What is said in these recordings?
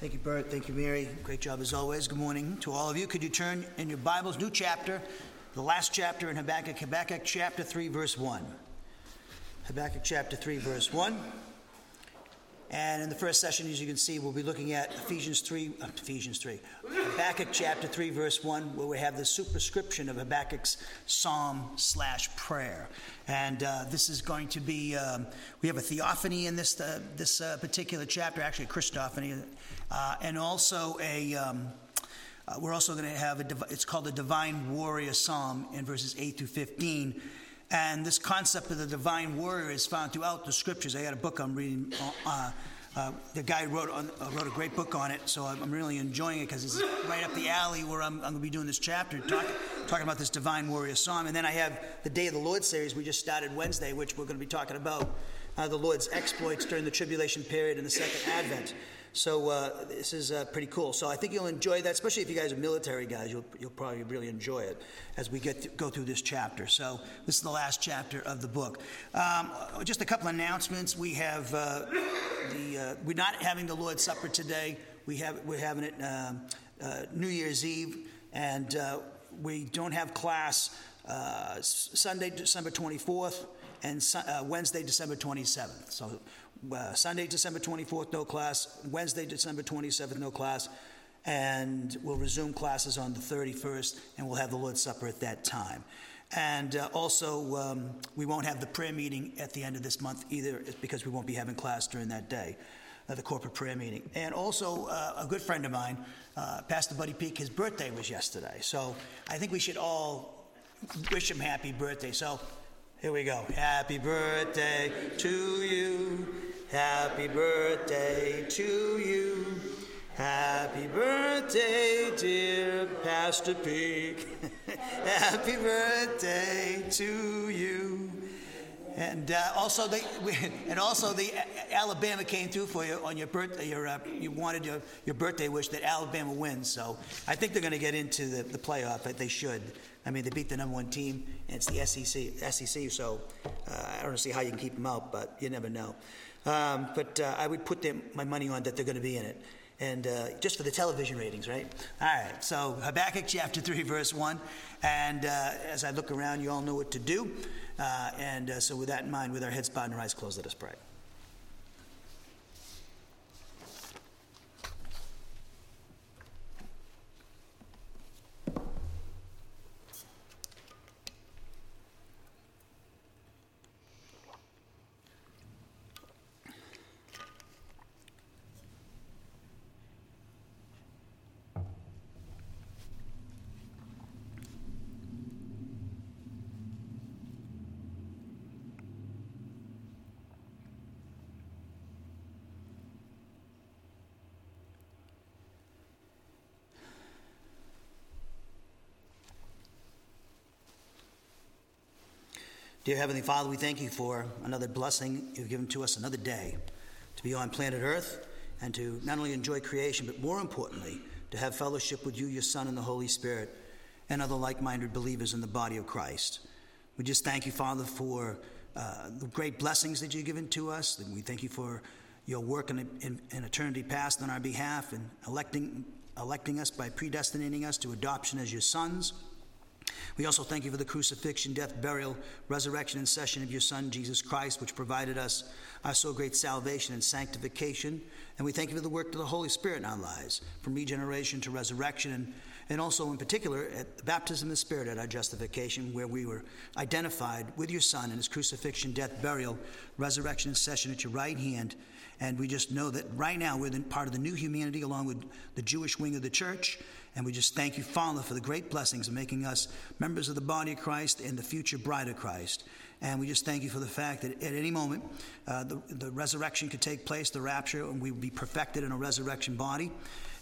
Thank you, Bert. Thank you, Mary. Great job as always. Good morning to all of you. Could you turn in your Bibles, new chapter, the last chapter in Habakkuk, Habakkuk chapter 3, verse 1. Habakkuk chapter 3, verse 1. And in the first session, as you can see, we'll be looking at Ephesians 3, uh, Ephesians 3, Habakkuk chapter 3, verse 1, where we have the superscription of Habakkuk's psalm slash prayer. And uh, this is going to be, um, we have a theophany in this, uh, this uh, particular chapter, actually a Christophany, uh, and also a. Um, uh, we're also going to have a, it's called the Divine Warrior Psalm in verses 8 through 15. And this concept of the divine warrior is found throughout the scriptures. I got a book I'm reading. Uh, uh, the guy wrote, on, uh, wrote a great book on it, so I'm, really enjoying it because it's right up the alley where I'm, I'm going to be doing this chapter, talk, talking about this divine warrior psalm. And then I have the Day of the Lord series we just started Wednesday, which we're going to be talking about uh, the Lord's exploits during the tribulation period and the second advent. So uh, this is uh, pretty cool. So I think you'll enjoy that, especially if you guys are military guys. You'll, you'll probably really enjoy it as we get to go through this chapter. So this is the last chapter of the book. Um, just a couple announcements. We have uh, the uh, we're not having the Lord's Supper today. We have we're having it um, uh, New Year's Eve, and uh, we don't have class Sunday, December 24th, and Wednesday, December 27th. So uh, Sunday, December 24th, no class. Wednesday, December 27th, no class. And we'll resume classes on the 31st, and we'll have the Lord's Supper at that time. And uh, also, um, we won't have the prayer meeting at the end of this month either, because we won't be having class during that day, uh, the corporate prayer meeting. And also, uh, a good friend of mine, uh, Pastor Buddy Peak, his birthday was yesterday. So I think we should all wish him happy birthday. So here we go. Happy birthday to you. Happy birthday to you. Happy birthday, dear Pastor Peak. Happy birthday to you. And uh, also, the, and also the Alabama came through for you on your birthday. Your, uh, you wanted your, your birthday wish that Alabama wins. So I think they're going to get into the, the playoff. They should. I mean, they beat the number one team, and it's the SEC. SEC so uh, I don't see how you can keep them out, but you never know. Um, but uh, I would put them, my money on that they're going to be in it. And uh, just for the television ratings, right? All right, so Habakkuk chapter 3, verse 1. And uh, as I look around, you all know what to do. Uh, and uh, so, with that in mind, with our heads bowed and our eyes closed, let us pray. Dear Heavenly Father, we thank you for another blessing you've given to us, another day to be on planet Earth and to not only enjoy creation, but more importantly, to have fellowship with you, your Son, and the Holy Spirit, and other like minded believers in the body of Christ. We just thank you, Father, for uh, the great blessings that you've given to us. And we thank you for your work in, in, in eternity past on our behalf and electing, electing us by predestinating us to adoption as your sons. We also thank you for the crucifixion, death, burial, resurrection, and session of your Son, Jesus Christ, which provided us our so great salvation and sanctification. And we thank you for the work of the Holy Spirit in our lives, from regeneration to resurrection, and, and also in particular at the baptism of the Spirit at our justification, where we were identified with your Son in his crucifixion, death, burial, resurrection, and session at your right hand. And we just know that right now we're part of the new humanity along with the Jewish wing of the church. And we just thank you, Father, for the great blessings of making us members of the body of Christ and the future bride of Christ. And we just thank you for the fact that at any moment uh, the, the resurrection could take place, the rapture, and we would be perfected in a resurrection body.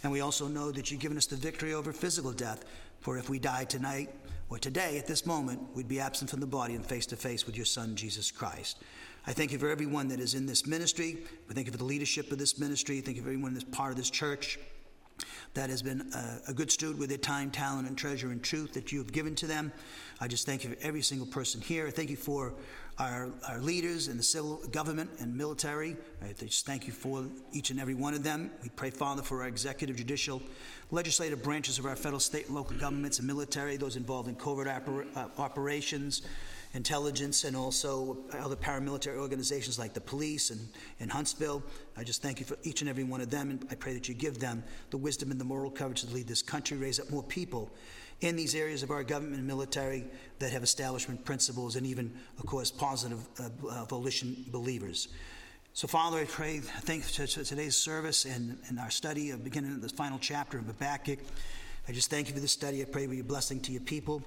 And we also know that you've given us the victory over physical death. For if we die tonight or today, at this moment, we'd be absent from the body and face to face with your Son, Jesus Christ. I thank you for everyone that is in this ministry. We thank you for the leadership of this ministry. Thank you for everyone that's part of this church that has been a, a, good steward with their time, talent, and treasure and truth that you have given to them. I just thank you for every single person here. Thank you for our, our leaders in the civil government and military. I just thank you for each and every one of them. We pray, Father, for our executive, judicial, legislative branches of our federal, state, and local governments and military, those involved in covert uh, operations, intelligence, and also other paramilitary organizations like the police and, and Huntsville. I just thank you for each and every one of them, and I pray that you give them the wisdom and the moral courage to lead this country, raise up more people in these areas of our government and military that have establishment principles and even, of course, positive uh, uh, volition believers. So, Father, I pray, thanks to today's service and, and our study of beginning of the final chapter of Habakkuk. I just thank you for this study. I pray for your blessing to your people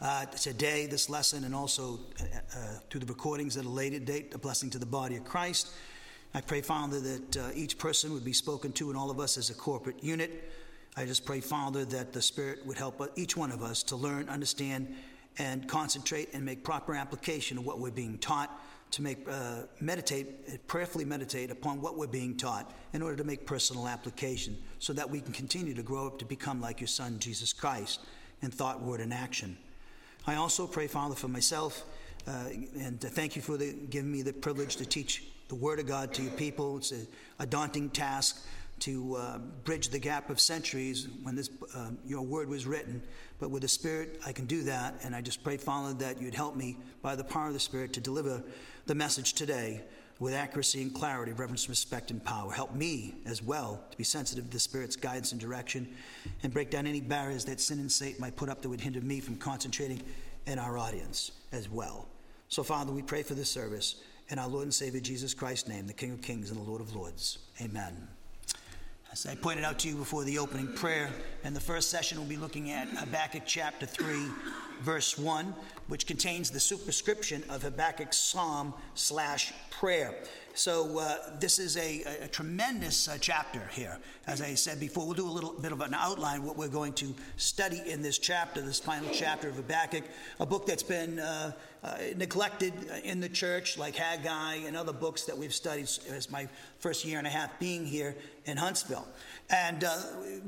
uh, today, this lesson, and also uh, uh, through the recordings at a later date, a blessing to the body of Christ. I pray, Father, that uh, each person would be spoken to and all of us as a corporate unit. I just pray, Father, that the Spirit would help each one of us to learn, understand, and concentrate and make proper application of what we're being taught, to make uh, meditate, prayerfully meditate upon what we're being taught in order to make personal application so that we can continue to grow up to become like your Son, Jesus Christ, in thought, word, and action. I also pray, Father, for myself, uh, and thank you for the, giving me the privilege to teach the Word of God to your people. It's a, a daunting task to uh, bridge the gap of centuries when this uh, your word was written. But with the Spirit, I can do that, and I just pray, Father, that you'd help me by the power of the Spirit to deliver the message today with accuracy and clarity, reverence, respect, and power. Help me as well to be sensitive to the Spirit's guidance and direction and break down any barriers that sin and Satan might put up that would hinder me from concentrating in our audience as well. So, Father, we pray for this service in our Lord and Savior Jesus Christ's name, the King of Kings and the Lord of Lords. Amen. As I pointed out to you before the opening prayer, in the first session, we'll be looking at Habakkuk chapter 3, verse 1, which contains the superscription of Habakkuk's psalm slash prayer. So, uh, this is a, a tremendous uh, chapter here. As I said before, we'll do a little bit of an outline what we're going to study in this chapter, this final chapter of Habakkuk, a book that's been uh, uh neglected in the church, like Haggai and other books that we've studied as my first year and a half being here in Huntsville. And uh,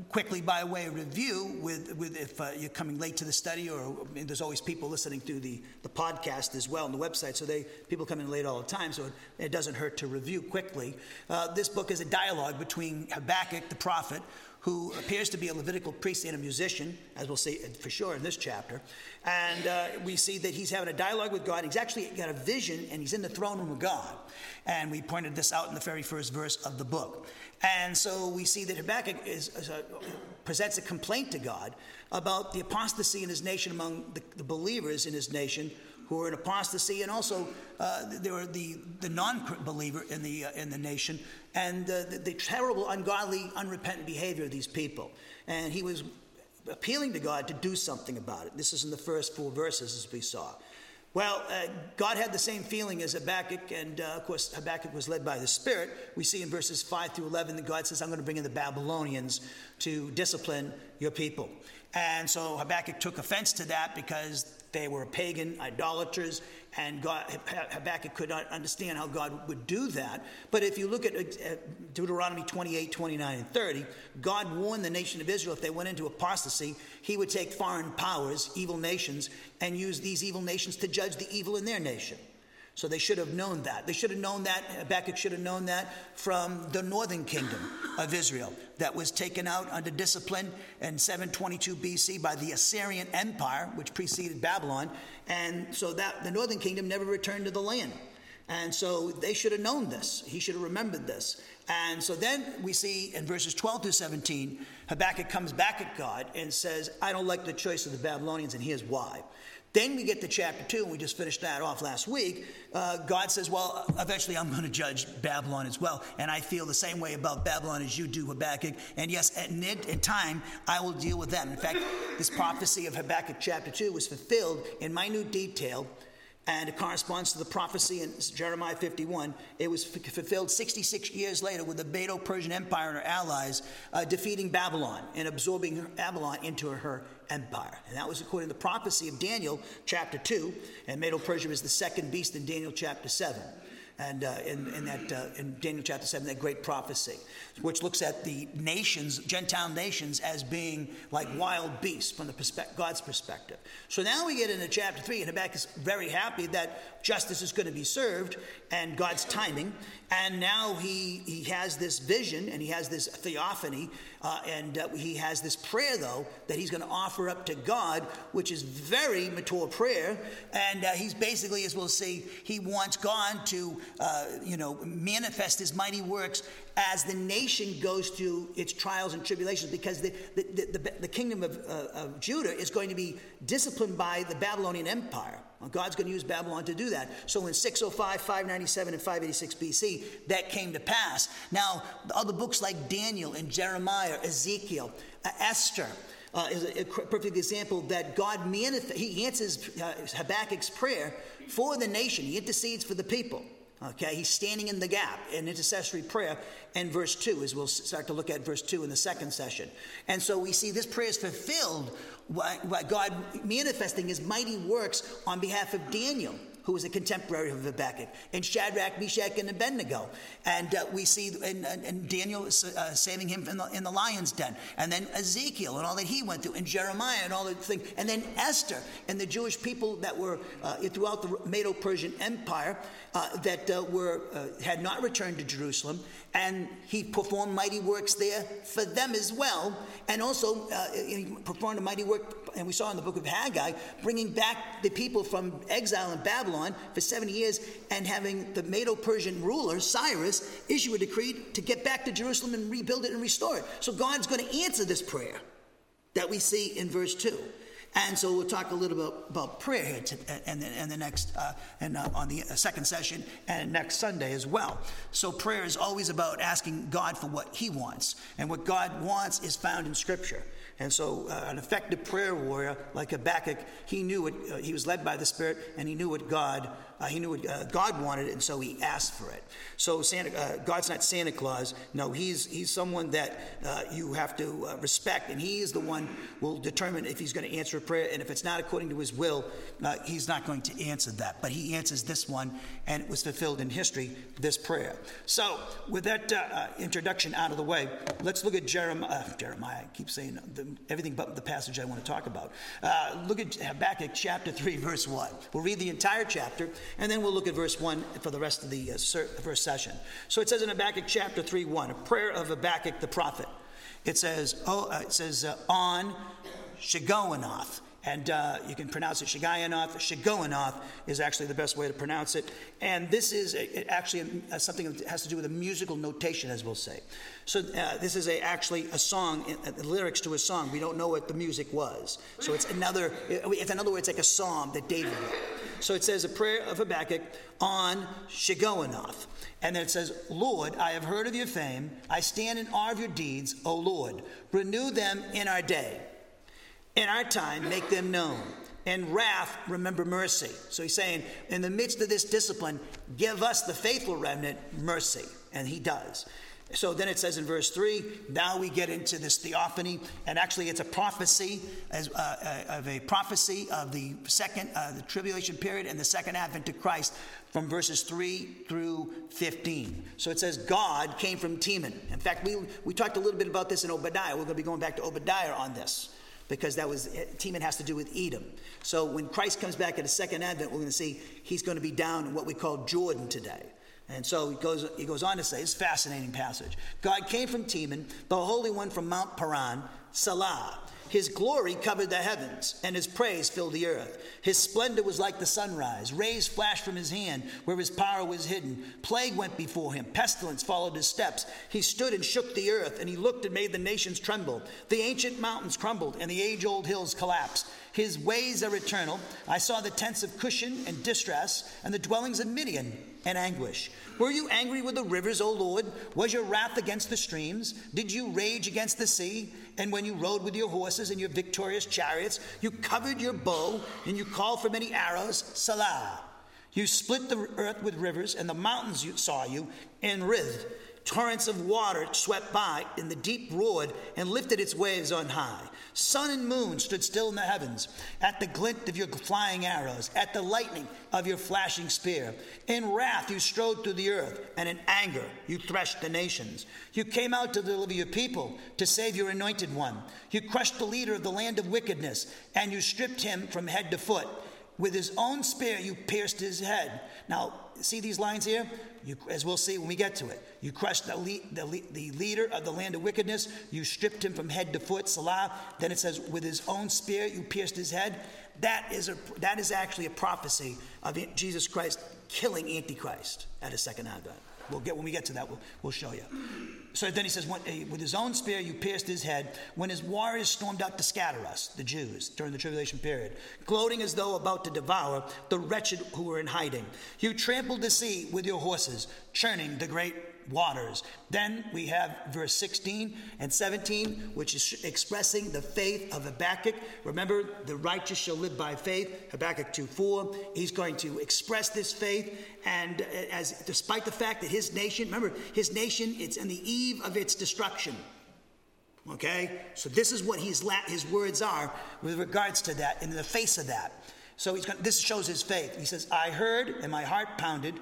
quickly, by way of review, with, with if uh, you're coming late to the study, or I mean, there's always people listening through the, the podcast as well on the website, so they people come in late all the time, so it, it doesn't hurt to review quickly. Uh, this book is a dialogue between Habakkuk, the prophet, who appears to be a Levitical priest and a musician, as we'll see for sure in this chapter. And uh, we see that he's having a dialogue with God. He's actually got a vision, and he's in the throne room of God. And we pointed this out in the very first verse of the book. And so we see that Habakkuk is, is a, presents a complaint to God about the apostasy in his nation among the, the believers in his nation who are in apostasy, and also uh, there were the, the non-believer in the, uh, in the nation, and uh, the, the terrible, ungodly, unrepentant behavior of these people. And he was appealing to God to do something about it. This is in the first four verses, as we saw. Well, uh, God had the same feeling as Habakkuk, and uh, of course, Habakkuk was led by the Spirit. We see in verses 5 through 11 that God says, I'm going to bring in the Babylonians to discipline your people. And so Habakkuk took offense to that because they were pagan idolaters, and God, Habakkuk could not understand how God would do that. But if you look uh, at Deuteronomy 28, 29, and 30, God warned the nation of Israel if they went into apostasy, he would take foreign powers, evil nations, and use these evil nations to judge the evil in their nation. So they should have known that. They should have known that. Habakkuk should have known that from the northern kingdom of Israel that was taken out under discipline in 722 BC by the Assyrian Empire, which preceded Babylon. And so that the northern kingdom never returned to the land. And so they should have known this. He should have remembered this. And so then we see in verses 12 to 17, Habakkuk comes back at God and says, I don't like the choice of the Babylonians, and here's why. Then we get to chapter 2, and we just finished that off last week. Uh, God says, Well, eventually I'm going to judge Babylon as well. And I feel the same way about Babylon as you do, Habakkuk. And yes, at, in time, I will deal with them. In fact, this prophecy of Habakkuk chapter 2 was fulfilled in minute detail and it corresponds to the prophecy in Jeremiah 51. It was fulfilled 66 years later with the Medo Persian Empire and her allies uh, defeating Babylon and absorbing Babylon into her empire. And that was according to the prophecy of Daniel chapter 2, and Medo Persia was the second beast in Daniel chapter 7. And uh, in, in, that uh, in Daniel chapter seven, that great prophecy, which looks at the nations, Gentile nations, as being like wild beasts from the perspe- God's perspective. So now we get into chapter three, and Habakkuk is very happy that justice is going to be served and God's timing, and now he he has this vision and he has this theophany, uh, and uh, he has this prayer though that he's going to offer up to God, which is very mature prayer, and uh, he's basically, as we'll see, he wants God to uh, you know manifest His mighty works as the nation goes through its trials and tribulations, because the, the, the, the kingdom of, uh, of Judah is going to be disciplined by the Babylonian Empire. Well, God's going to use Babylon to do that. So in 605, 597, and 586 BC, that came to pass. Now, other books like Daniel and Jeremiah, Ezekiel, uh, Esther, uh, is a, a, perfect example that God manif- he answers uh, Habakkuk's prayer for the nation. He intercedes for the people. Okay, he's standing in the gap in intercessory prayer and verse 2, as we'll start to look at verse 2 in the second session. And so we see this prayer is fulfilled by God manifesting his mighty works on behalf of Daniel who was a contemporary of Habakkuk, and Shadrach, Meshach, and Abednego. And uh, we see and, Daniel uh, saving him in the, in the lion's den, and then Ezekiel and all that he went through, and Jeremiah and all the things, and then Esther and the Jewish people that were uh, throughout the Medo-Persian Empire uh, that uh, were uh, had not returned to Jerusalem, and he performed mighty works there for them as well, and also he performed a mighty work and we saw in the book of Haggai, bringing back the people from exile in Babylon for 70 years and having the Medo Persian ruler, Cyrus, issue a decree to get back to Jerusalem and rebuild it and restore it. So God's going to answer this prayer that we see in verse 2. And so we'll talk a little bit about prayer here to, and, and the next uh, and uh, on the uh, second session and next Sunday as well. So prayer is always about asking God for what He wants, and what God wants is found in Scripture. And so, uh, an effective prayer warrior like Habakkuk, he knew what uh, he was led by the Spirit, and he knew what God uh, he knew what uh, God wanted, and so he asked for it. So Santa, uh, God's not Santa Claus. No, he's he's someone that uh, you have to respect, and he is the one will determine if he's going to answer a prayer, and if it's not according to his will, he's not going to answer that. But he answers this one, and it was fulfilled in history. This prayer. So with that introduction out of the way, let's look at Jeremiah. Jeremiah, I keep saying the, everything but the passage I want to talk about. look at Habakkuk chapter three, verse one. We'll read the entire chapter. And then we'll look at verse 1 for the rest of the uh, first session. So it says in Habakkuk chapter 3 1, a prayer of Habakkuk the prophet. It says, oh, uh, it says, uh, on Shigionoth. And uh, you can pronounce it Shigionoth. Shigionoth is actually the best way to pronounce it. And this is a, actually a, a, something that has to do with a musical notation, as we'll say. So uh, this is a, actually a song, uh, lyrics to a song. We don't know what the music was. So it's another, it's, in other words, like a psalm that David wrote. So it says a prayer of Habakkuk on Shigionoth. And then it says, Lord, I have heard of your fame. I stand in awe of your deeds, O Lord. Renew them in our day. In our time, make them known. In wrath, remember mercy. So he's saying, in the midst of this discipline, give us, the faithful remnant, mercy. And he does. So then it says in verse 3, now we get into this theophany, and actually it's a prophecy as, uh, uh, of a prophecy of the second, uh, the tribulation period and the second advent of Christ from verses 3 through 15. So it says God came from Teman. In fact, we, we talked a little bit about this in Obadiah. We're going to be going back to Obadiah on this because that was eh, Teman has to do with Edom. So when Christ comes back at the second advent, we're going to see he's going to be down in what we call Jordan today. And so he goes, he goes on to say, it's a fascinating passage. God came from Teman, the Holy One from Mount Paran, Selah. His glory covered the heavens, and his praise filled the earth. His splendor was like the sunrise. Rays flashed from his hand where his power was hidden. Plague went before him. Pestilence followed his steps. He stood and shook the earth, and he looked and made the nations tremble. The ancient mountains crumbled, and the age old hills collapsed. His ways are eternal. I saw the tents of Cushan and distress, and the dwellings of Midian and anguish. Were you angry with the rivers, O Lord? Was your wrath against the streams? Did you rage against the sea? And when you rode with your horses and your victorious chariots, you covered your bow and you called for many arrows, Selah. You split the earth with rivers, and the mountains you saw you, in Rith. Torrents of water swept by, and the deep roared and lifted its waves on high. Sun and moon stood still in the heavens at the glint of your flying arrows, at the lightning of your flashing spear. In wrath you strode through the earth, and in anger you threshed the nations. You came out to deliver your people, to save your anointed one. You crushed the leader of the land of wickedness, and you stripped him from head to foot. With his own spear, you pierced his head. Now, see these lines here? You, as we'll see when we get to it. You crushed the, the, the leader of the land of wickedness. You stripped him from head to foot, Selah. Then it says, with his own spear, you pierced his head. That is, a, that is actually a prophecy of Jesus Christ killing Antichrist at a second advent. We'll get when we get to that. We'll, we'll show you. So then he says, eh, with his own spear you pierced his head when his warriors stormed out to scatter us, the Jews, during the tribulation period, gloating as though about to devour the wretched who were in hiding. You trampled the sea with your horses, churning the great waters. Then we have verse 16 and 17, which is expressing the faith of Habakkuk. Remember, the righteous shall live by faith, Habakkuk 2 4. He's going to express this faith, and uh, as despite the fact that his nation, remember, his nation, it's in the eve of its destruction. Okay? So this is what his, his words are with regards to that, in the face of that. So he's going, this shows his faith. He says, I heard, and my heart pounded.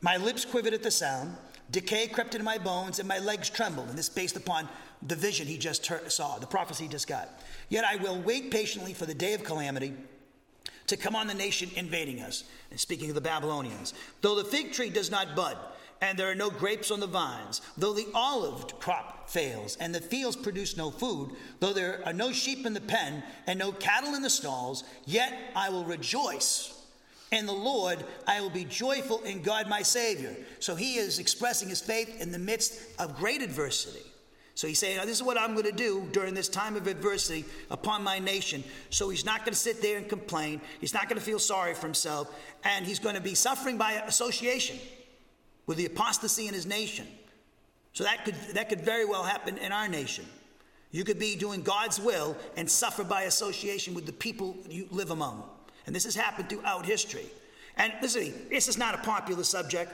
My lips quivered at the sound. Decay crept into my bones and my legs trembled. And this based upon the vision he just saw, the prophecy he just got. Yet I will wait patiently for the day of calamity to come on the nation invading us. And speaking of the Babylonians, though the fig tree does not bud, and there are no grapes on the vines, though the olive crop fails, and the fields produce no food, though there are no sheep in the pen, and no cattle in the stalls, yet I will rejoice in the Lord, I will be joyful in God my Savior. So he is expressing his faith in the midst of great adversity. So he's saying, This is what I'm going to do during this time of adversity upon my nation. So he's not going to sit there and complain. He's not going to feel sorry for himself. And he's going to be suffering by association with the apostasy in his nation. So that could, that could very well happen in our nation. You could be doing God's will and suffer by association with the people you live among. And this has happened throughout history. And listen, this is not a popular subject.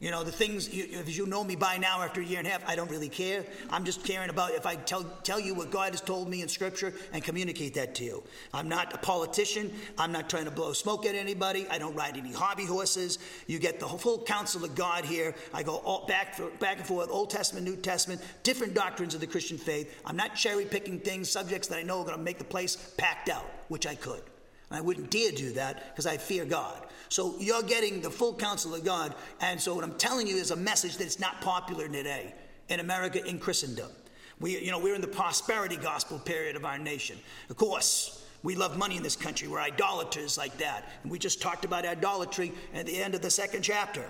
You know, the things, you, if you know me by now after a year and a half, I don't really care. I'm just caring about if I tell, tell you what God has told me in Scripture and communicate that to you. I'm not a politician. I'm not trying to blow smoke at anybody. I don't ride any hobby horses. You get the full counsel of God here. I go all back, for, back and forth, Old Testament, New Testament, different doctrines of the Christian faith. I'm not cherry picking things, subjects that I know are going to make the place packed out, which I could. I wouldn't dare do that because I fear God. So you're getting the full counsel of God. And so what I'm telling you is a message that's not popular today in America, in Christendom. We, you know, we're in the prosperity gospel period of our nation. Of course, we love money in this country. We're idolaters like that. And we just talked about idolatry at the end of the second chapter.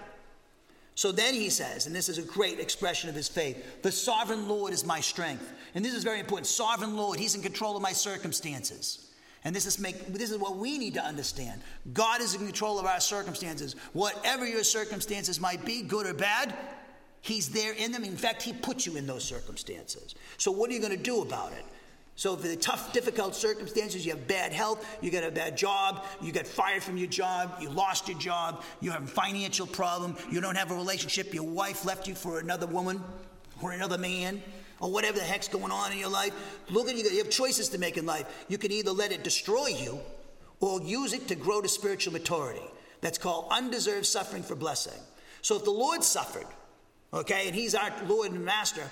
So then he says, and this is a great expression of his faith the sovereign Lord is my strength. And this is very important. Sovereign Lord, he's in control of my circumstances. And this is, make, this is what we need to understand. God is in control of our circumstances. Whatever your circumstances might be, good or bad, He's there in them. In fact, He put you in those circumstances. So, what are you going to do about it? So, for the tough, difficult circumstances, you have bad health, you got a bad job, you got fired from your job, you lost your job, you have a financial problem, you don't have a relationship, your wife left you for another woman or another man, or whatever the heck's going on in your life. Look at you, you have choices to make in life. You can either let it destroy you or use it to grow to spiritual maturity. That's called undeserved suffering for blessing. So if the Lord suffered, okay, and He's our Lord and Master,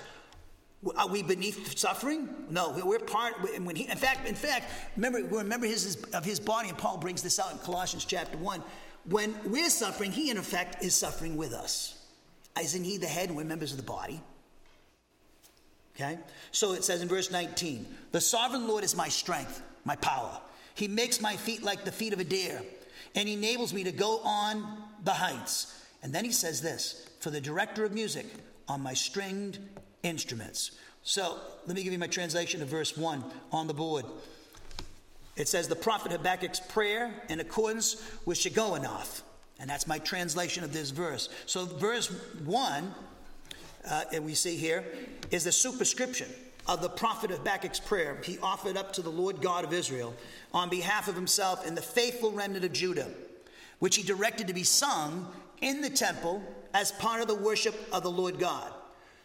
are we beneath suffering? No, we're part. When he, in fact, in fact, remember, remember his, of his body, and Paul brings this out in Colossians chapter one. When we're suffering, he in effect is suffering with us. Isn't he the head? And we're members of the body. Okay? So it says in verse 19 The sovereign Lord is my strength, my power. He makes my feet like the feet of a deer, and he enables me to go on the heights. And then he says this for the director of music on my stringed instruments. So let me give you my translation of verse 1 on the board. It says, The prophet Habakkuk's prayer in accordance with Shigionoth. And that's my translation of this verse. So, verse 1 uh, and we see here, is the superscription of the prophet of Habakkuk's prayer he offered up to the Lord God of Israel on behalf of himself and the faithful remnant of Judah, which he directed to be sung in the temple as part of the worship of the Lord God.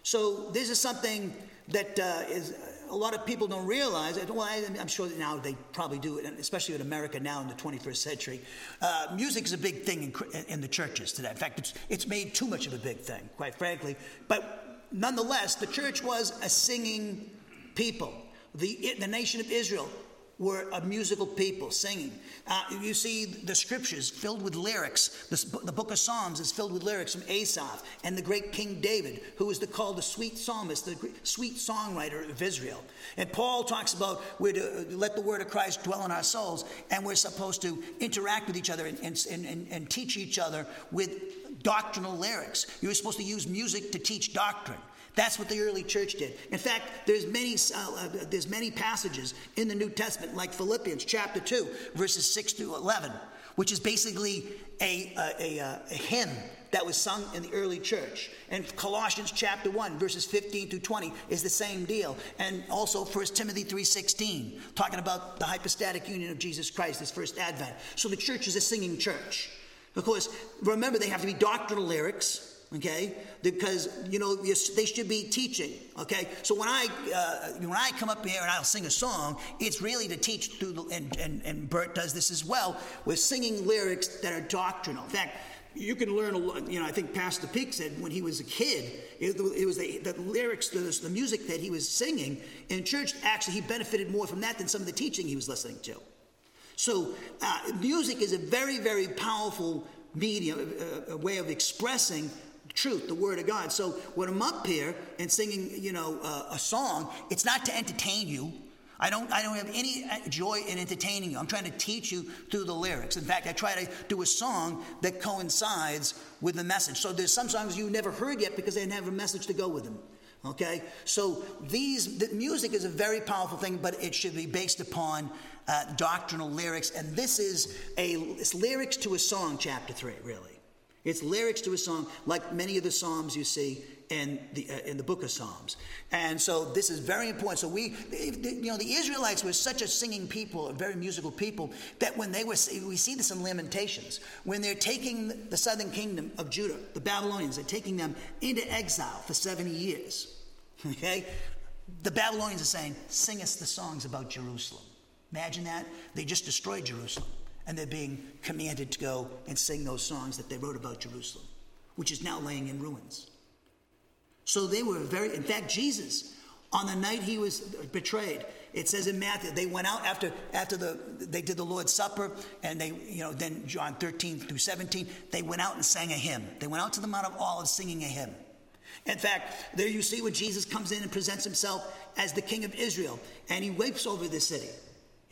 So this is something that uh, is a lot of people don't realize. it. Well, I, am sure now they probably do, especially in America now in the 21st century. Uh, music is a big thing in, in, the churches today. In fact, it's, it's made too much of a big thing, quite frankly. But nonetheless, the church was a singing people. The, the nation of Israel were a musical people singing. Uh, you see the scriptures filled with lyrics. The, the, book of Psalms is filled with lyrics from Asaph and the great King David, who is the, called the sweet psalmist, the sweet songwriter of Israel. And Paul talks about we're to let the word of Christ dwell in our souls, and we're supposed to interact with each other and, and, and, and teach each other with doctrinal lyrics. You're supposed to use music to teach doctrine. That's what the early church did. In fact, there's many, uh, uh, there's many passages in the New Testament, like Philippians chapter 2, verses 6 through 11, which is basically a, a, a, a hymn that was sung in the early church. And Colossians chapter 1 verses 15 to 20 is the same deal. And also 1 Timothy 3:16 talking about the hypostatic union of Jesus Christ his first advent. So the church is a singing church. Of course, remember they have to be doctrinal lyrics okay? Because you know they should be teaching okay? So when i uh, when i come up here and i'll sing a song it's really to teach through the, and, and, and bert does this as well with singing lyrics that are doctrinal. In fact you can learn a lot you know i think pastor peak said when he was a kid it, it was the, the lyrics the, the music that he was singing in church actually he benefited more from that than some of the teaching he was listening to. So uh, music is a very very powerful medium a, a way of expressing truth, the Word of God. So when I'm up here and singing, you know, uh, a song, it's not to entertain you. I don't, I don't have any uh, joy in entertaining you. I'm trying to teach you through the lyrics. In fact, I try to do a song that coincides with the message. So there's some songs you never heard yet because they didn't have a message to go with them. Okay? So these, the music is a very powerful thing, but it should be based upon uh, doctrinal lyrics. And this is a, lyrics to a song, chapter 3, really. It's lyrics to a song, like many of the psalms you see in the uh, in the book of Psalms. And so this is very important. So we, you know, the Israelites were such a singing people, a very musical people, that when they were, we see this in Lamentations, when they're taking the southern kingdom of Judah, the Babylonians, they're taking them into exile for 70 years. Okay, the Babylonians are saying, "Sing us the songs about Jerusalem." Imagine that they just destroyed Jerusalem and they're being commanded to go and sing those songs that they wrote about Jerusalem, which is now laying in ruins. So they were very, in fact, Jesus, on the night he was betrayed, it says in Matthew, they went out after after the they did the Lord's Supper, and they, you know, then John 13 through 17, they went out and sang a hymn. They went out to the Mount of Olives singing a hymn. In fact, there you see when Jesus comes in and presents himself as the King of Israel, and he weeps over the city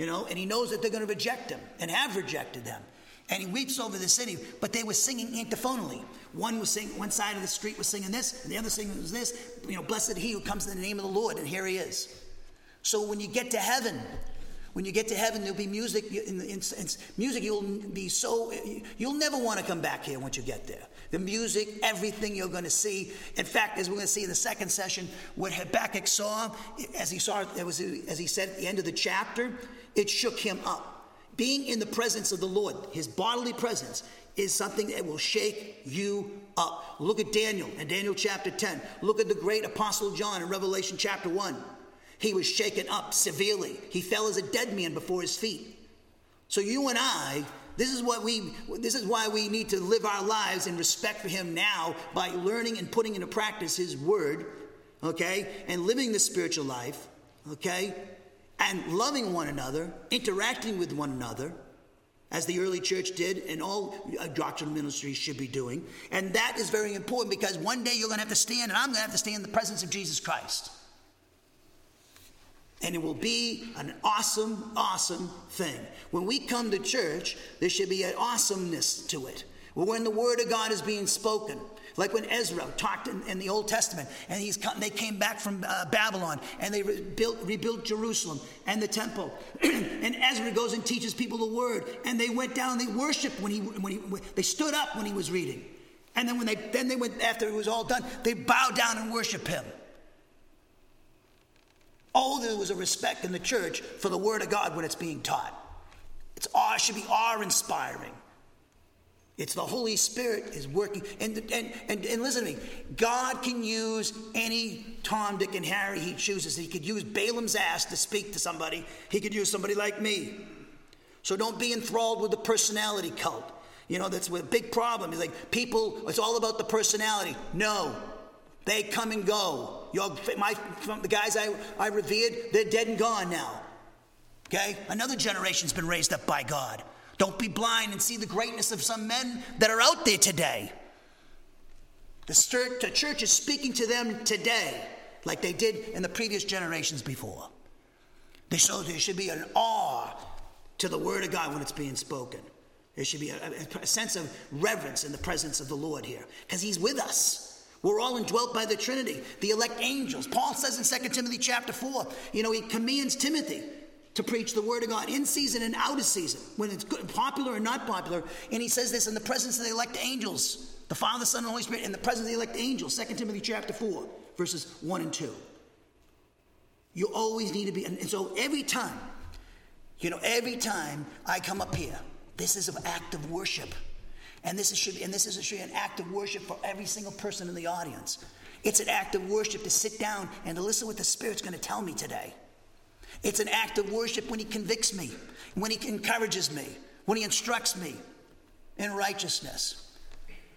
you know, and he knows that they're going to reject him and have rejected them. And he weeps over the city, but they were singing antiphonally. One was singing, one side of the street was singing this, and the other singing was this. You know, blessed he who comes in the name of the Lord, and here he is. So when you get to heaven, when you get to heaven, there'll be music. In, in, in, music, you'll be so you'll never want to come back here once you get there. The music, everything you're going to see. In fact, as we're going to see in the second session, what Habakkuk saw, as he saw, it was as he said at the end of the chapter, it shook him up. Being in the presence of the Lord, his bodily presence, is something that will shake you up. Look at Daniel in Daniel chapter 10. Look at the great apostle John in Revelation chapter 1. He was shaken up severely. He fell as a dead man before his feet. So you and I, this is what we this is why we need to live our lives in respect for him now by learning and putting into practice his word, okay? And living the spiritual life, okay? And loving one another, interacting with one another, as the early church did and all uh, doctrinal ministries should be doing. And that is very important because one day you're going to have to stand, and I'm going to have to stand in the presence of Jesus Christ. And it will be an awesome, awesome thing. When we come to church, there should be an awesomeness to it. When the Word of God is being spoken, like when Ezra talked in, in the Old Testament, and he's come, they came back from uh, Babylon, and they rebuilt, rebuilt Jerusalem and the temple. and Ezra goes and teaches people the word, and they went down and they worshipped when he, when he when, they stood up when he was reading. And then when they then they went after it was all done, they bowed down and worship him. Oh, there was a respect in the church for the word of God when it's being taught. It's awe, should be awe inspiring. It's the Holy Spirit is working. And, and, and, and listen to me God can use any Tom, Dick, and Harry he chooses. He could use Balaam's ass to speak to somebody, he could use somebody like me. So don't be enthralled with the personality cult. You know, that's a big problem. It's like people, it's all about the personality. No, they come and go. Your, my, the guys I, I revered, they're dead and gone now. Okay? Another generation's been raised up by God. Don't be blind and see the greatness of some men that are out there today. The church is speaking to them today like they did in the previous generations before. So there should be an awe to the Word of God when it's being spoken. There should be a, a sense of reverence in the presence of the Lord here because He's with us. We're all indwelt by the Trinity, the elect angels. Paul says in 2 Timothy chapter 4, you know, he commands Timothy to preach the word of God in season and out of season, when it's good, popular or not popular. And he says this in the presence of the elect angels, the Father, Son, and Holy Spirit, in the presence of the elect angels, 2 Timothy chapter 4, verses 1 and 2. You always need to be, and so every time, you know, every time I come up here, this is an act of worship. And this is, should be, and this is should be an act of worship for every single person in the audience. It's an act of worship to sit down and to listen what the Spirit's going to tell me today. It's an act of worship when He convicts me, when He encourages me, when He instructs me in righteousness,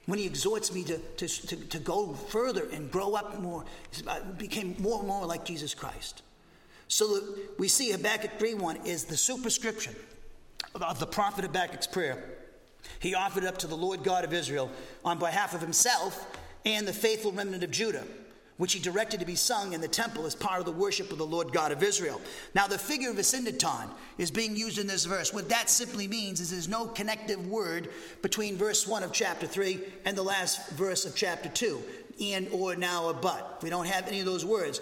when He exhorts me to, to, to, to go further and grow up more, became more and more like Jesus Christ. So we see Habakkuk 3.1 is the superscription of the prophet Habakkuk's prayer. He offered up to the Lord God of Israel on behalf of himself and the faithful remnant of Judah which he directed to be sung in the temple as part of the worship of the Lord God of Israel. Now, the figure of asyndeton is being used in this verse. What that simply means is there's no connective word between verse 1 of chapter 3 and the last verse of chapter 2, and, or, now, or, but. We don't have any of those words.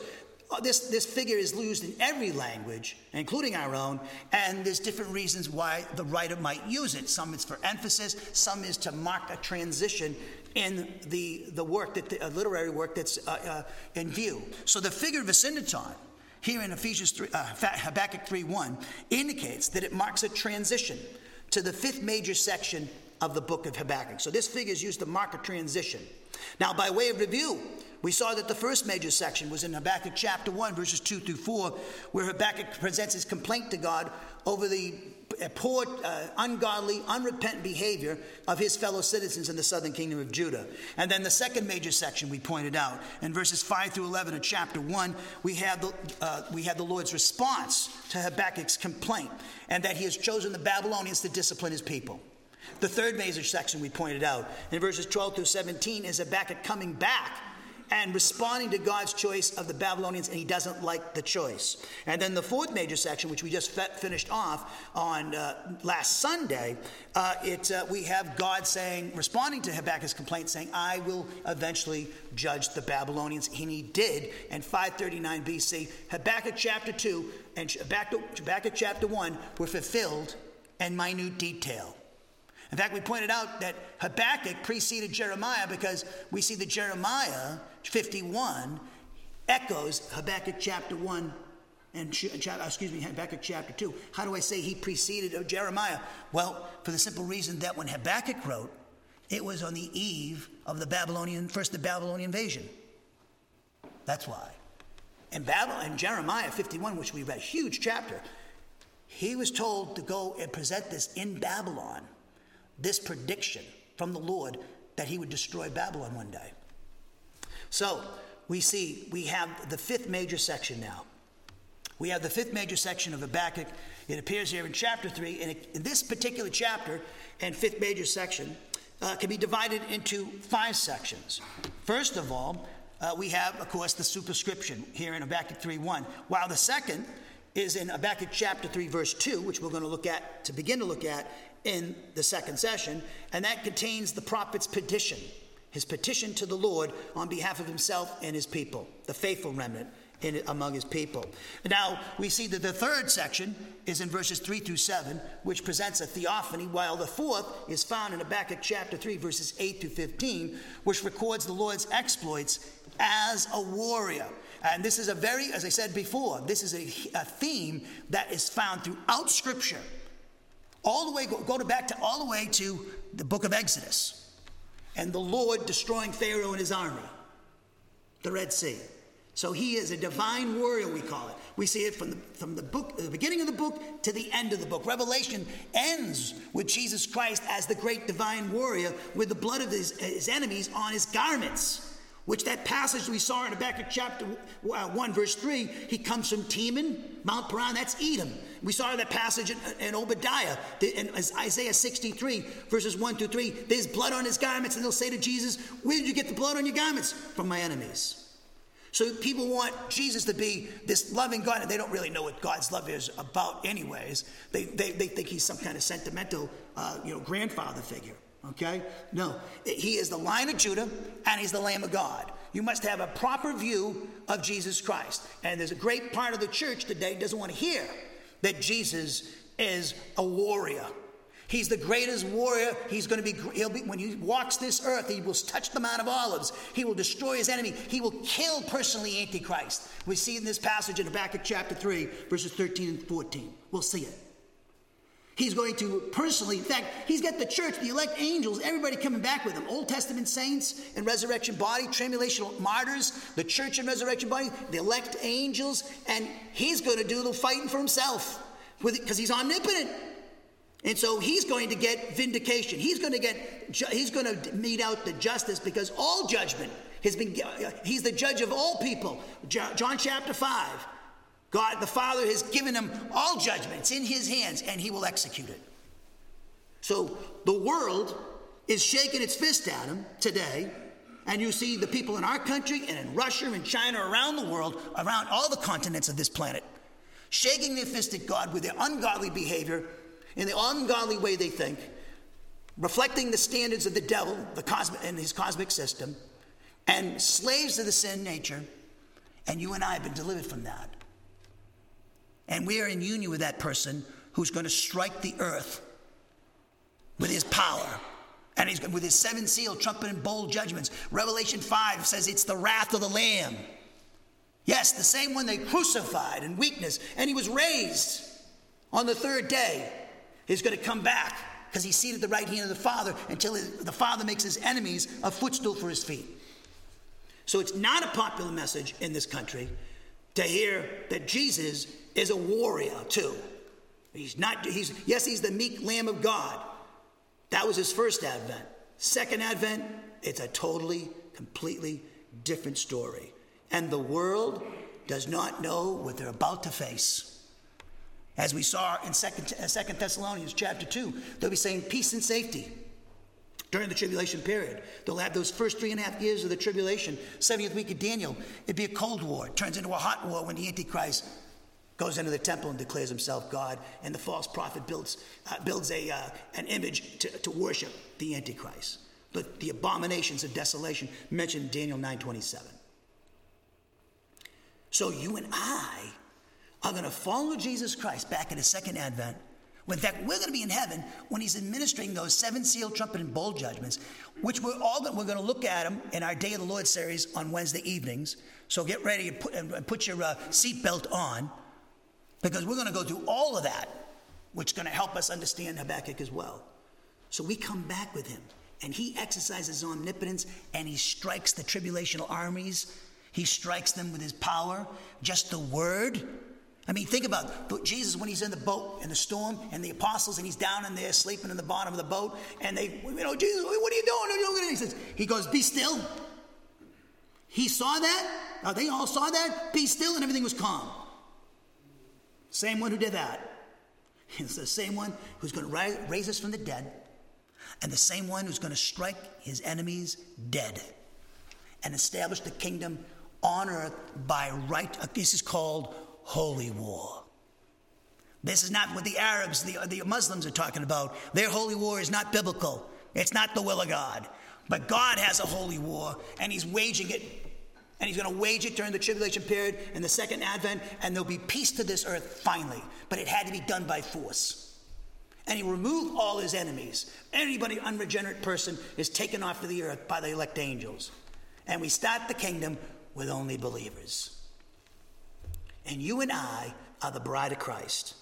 Uh, this, this figure is used in every language, including our own, and there's different reasons why the writer might use it. Some is for emphasis, some is to mark a transition in the, the work, that the uh, literary work that's uh, uh, in view. So the figure of asyndeton here in Ephesians 3, uh, Habakkuk 3.1 indicates that it marks a transition to the fifth major section of the book of Habakkuk. So this figure is used to mark a transition. Now, by way of review, we saw that the first major section was in Habakkuk chapter 1, verses 2 through 4, where Habakkuk presents his complaint to God over the poor, uh, ungodly, unrepentant behavior of his fellow citizens in the southern kingdom of Judah. And then the second major section we pointed out in verses 5 through 11 of chapter 1, we have the, uh, we have the Lord's response to Habakkuk's complaint and that he has chosen the Babylonians to discipline his people. The third major section we pointed out in verses 12 through 17 is Habakkuk coming back and responding to God's choice of the Babylonians, and he doesn't like the choice. And then the fourth major section, which we just finished off on uh, last Sunday, uh, it, uh, we have God saying, responding to Habakkuk's complaint, saying, I will eventually judge the Babylonians. And he did in 539 BC. Habakkuk chapter 2 and Habakkuk, Habakkuk chapter 1 were fulfilled in minute detail. In fact, we pointed out that Habakkuk preceded Jeremiah because we see that Jeremiah 51 echoes Habakkuk chapter 1 and excuse me, Habakkuk chapter 2. How do I say he preceded Jeremiah? Well, for the simple reason that when Habakkuk wrote, it was on the eve of the Babylonian, first the Babylonian invasion. That's why. In, Babylon, in Jeremiah 51, which we read, huge chapter, he was told to go and present this in Babylon, this prediction from the Lord that he would destroy Babylon one day. So we see we have the fifth major section now. We have the fifth major section of Habakkuk. It appears here in chapter 3. And in this particular chapter and fifth major section uh, can be divided into five sections. First of all, uh, we have, of course, the superscription here in Habakkuk 3.1, while the second is in Habakkuk chapter 3, verse 2, which we're going to look at, to begin to look at in the second session, and that contains the prophet's petition his petition to the Lord on behalf of himself and his people, the faithful remnant in, among his people. Now, we see that the third section is in verses 3 through 7, which presents a theophany, while the fourth is found in Habakkuk chapter 3, verses 8 through 15, which records the Lord's exploits as a warrior. And this is a very, as I said before, this is a, a theme that is found throughout Scripture All the way, go, go to back to all the way to the book of Exodus and the Lord destroying Pharaoh and his army, the Red Sea. So he is a divine warrior, we call it. We see it from the, from the book, the beginning of the book to the end of the book. Revelation ends with Jesus Christ as the great divine warrior with the blood of his, his enemies on his garments. Which that passage we saw in the back of chapter uh, 1, verse 3, he comes from Teman, Mount Paran, that's Edom. We saw that passage in, in Obadiah, in Isaiah 63, verses 1 through 3. There's blood on his garments, and they'll say to Jesus, Where did you get the blood on your garments? From my enemies. So people want Jesus to be this loving God, and they don't really know what God's love is about, anyways. They, they, they think he's some kind of sentimental, uh, you know, grandfather figure. Okay? No, he is the Lion of Judah, and he's the Lamb of God. You must have a proper view of Jesus Christ. And there's a great part of the church today doesn't want to hear that Jesus is a warrior. He's the greatest warrior. He's going to be, he'll be, when he walks this earth, he will touch the Mount of Olives. He will destroy his enemy. He will kill personally Antichrist. We see in this passage in the back of chapter 3, verses 13 and 14. We'll see it. He's going to personally, in fact, he's got the church, the elect angels, everybody coming back with him. Old Testament saints and resurrection body, tribulational martyrs, the church and resurrection body, the elect angels, and he's going to do the fighting for himself because he's omnipotent. And so he's going to get vindication. He's going to get, he's going to mete out the justice because all judgment has been, uh, he's the judge of all people. John chapter 5. God the Father has given him all judgments in his hands and he will execute it. So the world is shaking its fist at him today. And you see the people in our country and in Russia and China, around the world, around all the continents of this planet, shaking their fist at God with their ungodly behavior in the ungodly way they think, reflecting the standards of the devil the cosmic, and his cosmic system, and slaves to the sin nature. And you and I have been delivered from that. And we are in union with that person who's going to strike the earth with his power. And he's with his seven seal, trumpet, and bowl judgments. Revelation 5 says it's the wrath of the Lamb. Yes, the same one they crucified in weakness, and he was raised on the third day is going to come back because he's seated at the right hand of the Father until the Father makes his enemies a footstool for his feet. So it's not a popular message in this country to hear that Jesus is a warrior too. He's not, he's, yes, he's the meek Lamb of God. That was his first advent. Second advent, it's a totally, completely different story. And the world does not know what they're about to face. As we saw in Second, uh, Thessalonians chapter 2, they'll be saying peace and safety during the tribulation period. They'll have those first three and a half years of the tribulation, 70th week of Daniel. It'd be a cold war. It turns into a hot war when the Antichrist goes into the temple and declares himself God, and the false prophet builds, uh, builds a, uh, an image to, to worship the Antichrist. The, the abominations of desolation mentioned in Daniel 9.27. So you and I are going to follow Jesus Christ back in the second advent. In fact, we're going to be in heaven when he's administering those seven seal, trumpet, and bowl judgments, which we're all going, we're going to look at them in our Day of the Lord series on Wednesday evenings. So get ready and put, and put your uh, seatbelt on, because we're going to go through all of that, which is going to help us understand Habakkuk as well. So we come back with him, and he exercises omnipotence, and he strikes the tribulational armies. He strikes them with his power. Just the word I mean, think about Jesus when he's in the boat in the storm and the apostles and he's down in there sleeping in the bottom of the boat and they, you know, Jesus, what are you doing? He says, he goes, be still. He saw that. Uh, they all saw that. Be still and everything was calm. Same one who did that. It's the same one who's going to raise us from the dead and the same one who's going to strike his enemies dead and establish the kingdom on earth by right. This is called holy war. This is not what the Arabs, the, the Muslims are talking about. Their holy war is not biblical, it's not the will of God. But God has a holy war, and He's waging it. And He's going to wage it during the tribulation period and the second advent, and there'll be peace to this earth finally. But it had to be done by force. And He removed all His enemies. Anybody, unregenerate person, is taken off of the earth by the elect angels. And we start the kingdom with only believers. And you and I are the bride of Christ.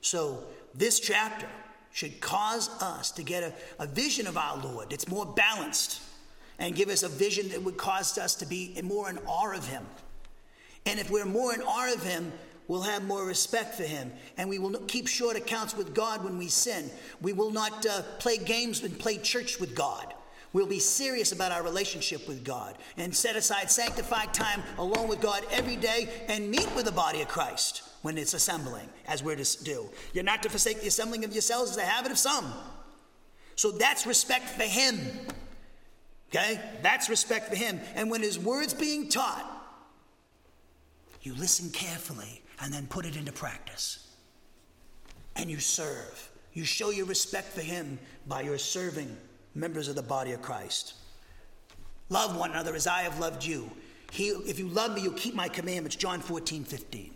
So this chapter should cause us to get a, a vision of our Lord that's more balanced and give us a vision that would cause us to be more in awe of Him. And if we're more in awe of Him, we'll have more respect for Him. And we will keep short accounts with God when we sin. We will not uh, play games and play church with God. We'll be serious about our relationship with God and set aside sanctified time alone with God every day and meet with the body of Christ when it's assembling, as we're to do. You're not to forsake the assembling of yourselves as the habit of some. So that's respect for Him. Okay? That's respect for Him. And when His word's being taught, you listen carefully and then put it into practice. And you serve. You show your respect for Him by your serving members of the body of Christ. Love one another as I have loved you. He, if you love me, you'll keep my commandments. John 14, 15.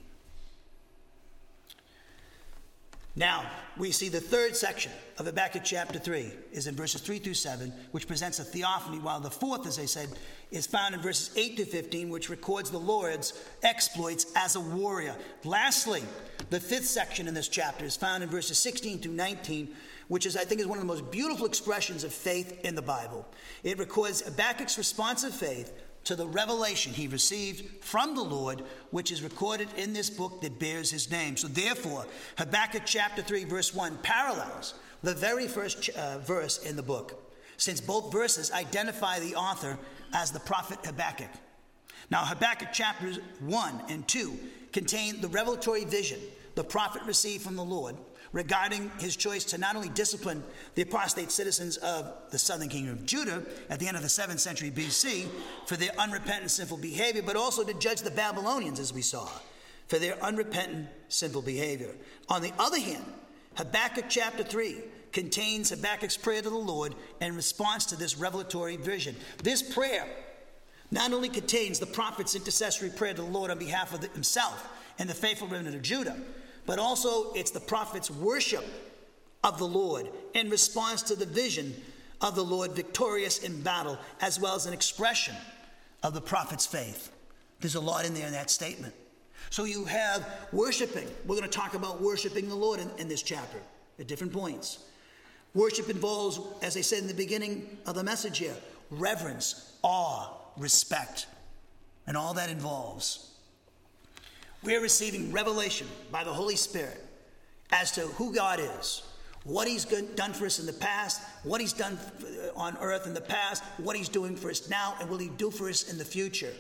Now, we see the third section of Habakkuk chapter 3 is in verses 3 through 7, which presents a theophany, while the fourth, as I said, is found in verses 8 to 15, which records the Lord's exploits as a warrior. Lastly, the fifth section in this chapter is found in verses 16 through 19, which is, I think, is one of the most beautiful expressions of faith in the Bible. It records Habakkuk's response of faith to the revelation he received from the Lord, which is recorded in this book that bears his name. So, therefore, Habakkuk chapter 3, verse 1 parallels the very first uh, verse in the book, since both verses identify the author as the prophet Habakkuk. Now, Habakkuk chapters 1 and 2 contain the revelatory vision the prophet received from the Lord regarding his choice to not only discipline the apostate citizens of the southern kingdom of Judah at the end of the 7th century BC for their unrepentant sinful behavior, but also to judge the Babylonians, as we saw, for their unrepentant sinful behavior. On the other hand, Habakkuk chapter 3 contains Habakkuk's prayer to the Lord in response to this revelatory vision. This prayer not only contains the prophet's intercessory prayer to the Lord on behalf of himself and the faithful remnant of Judah, but also it's the prophet's worship of the Lord in response to the vision of the Lord victorious in battle, as well as an expression of the prophet's faith. There's a lot in there in that statement. So you have worshiping. We're going to talk about worshiping the Lord in, in this chapter at different points. Worship involves, as I said in the beginning of the message here, reverence, awe, respect, and all that involves. We're receiving revelation by the Holy Spirit as to who God is, what He's done for us in the past, what He's done on earth in the past, what He's doing for us now, and will He do for us in the future.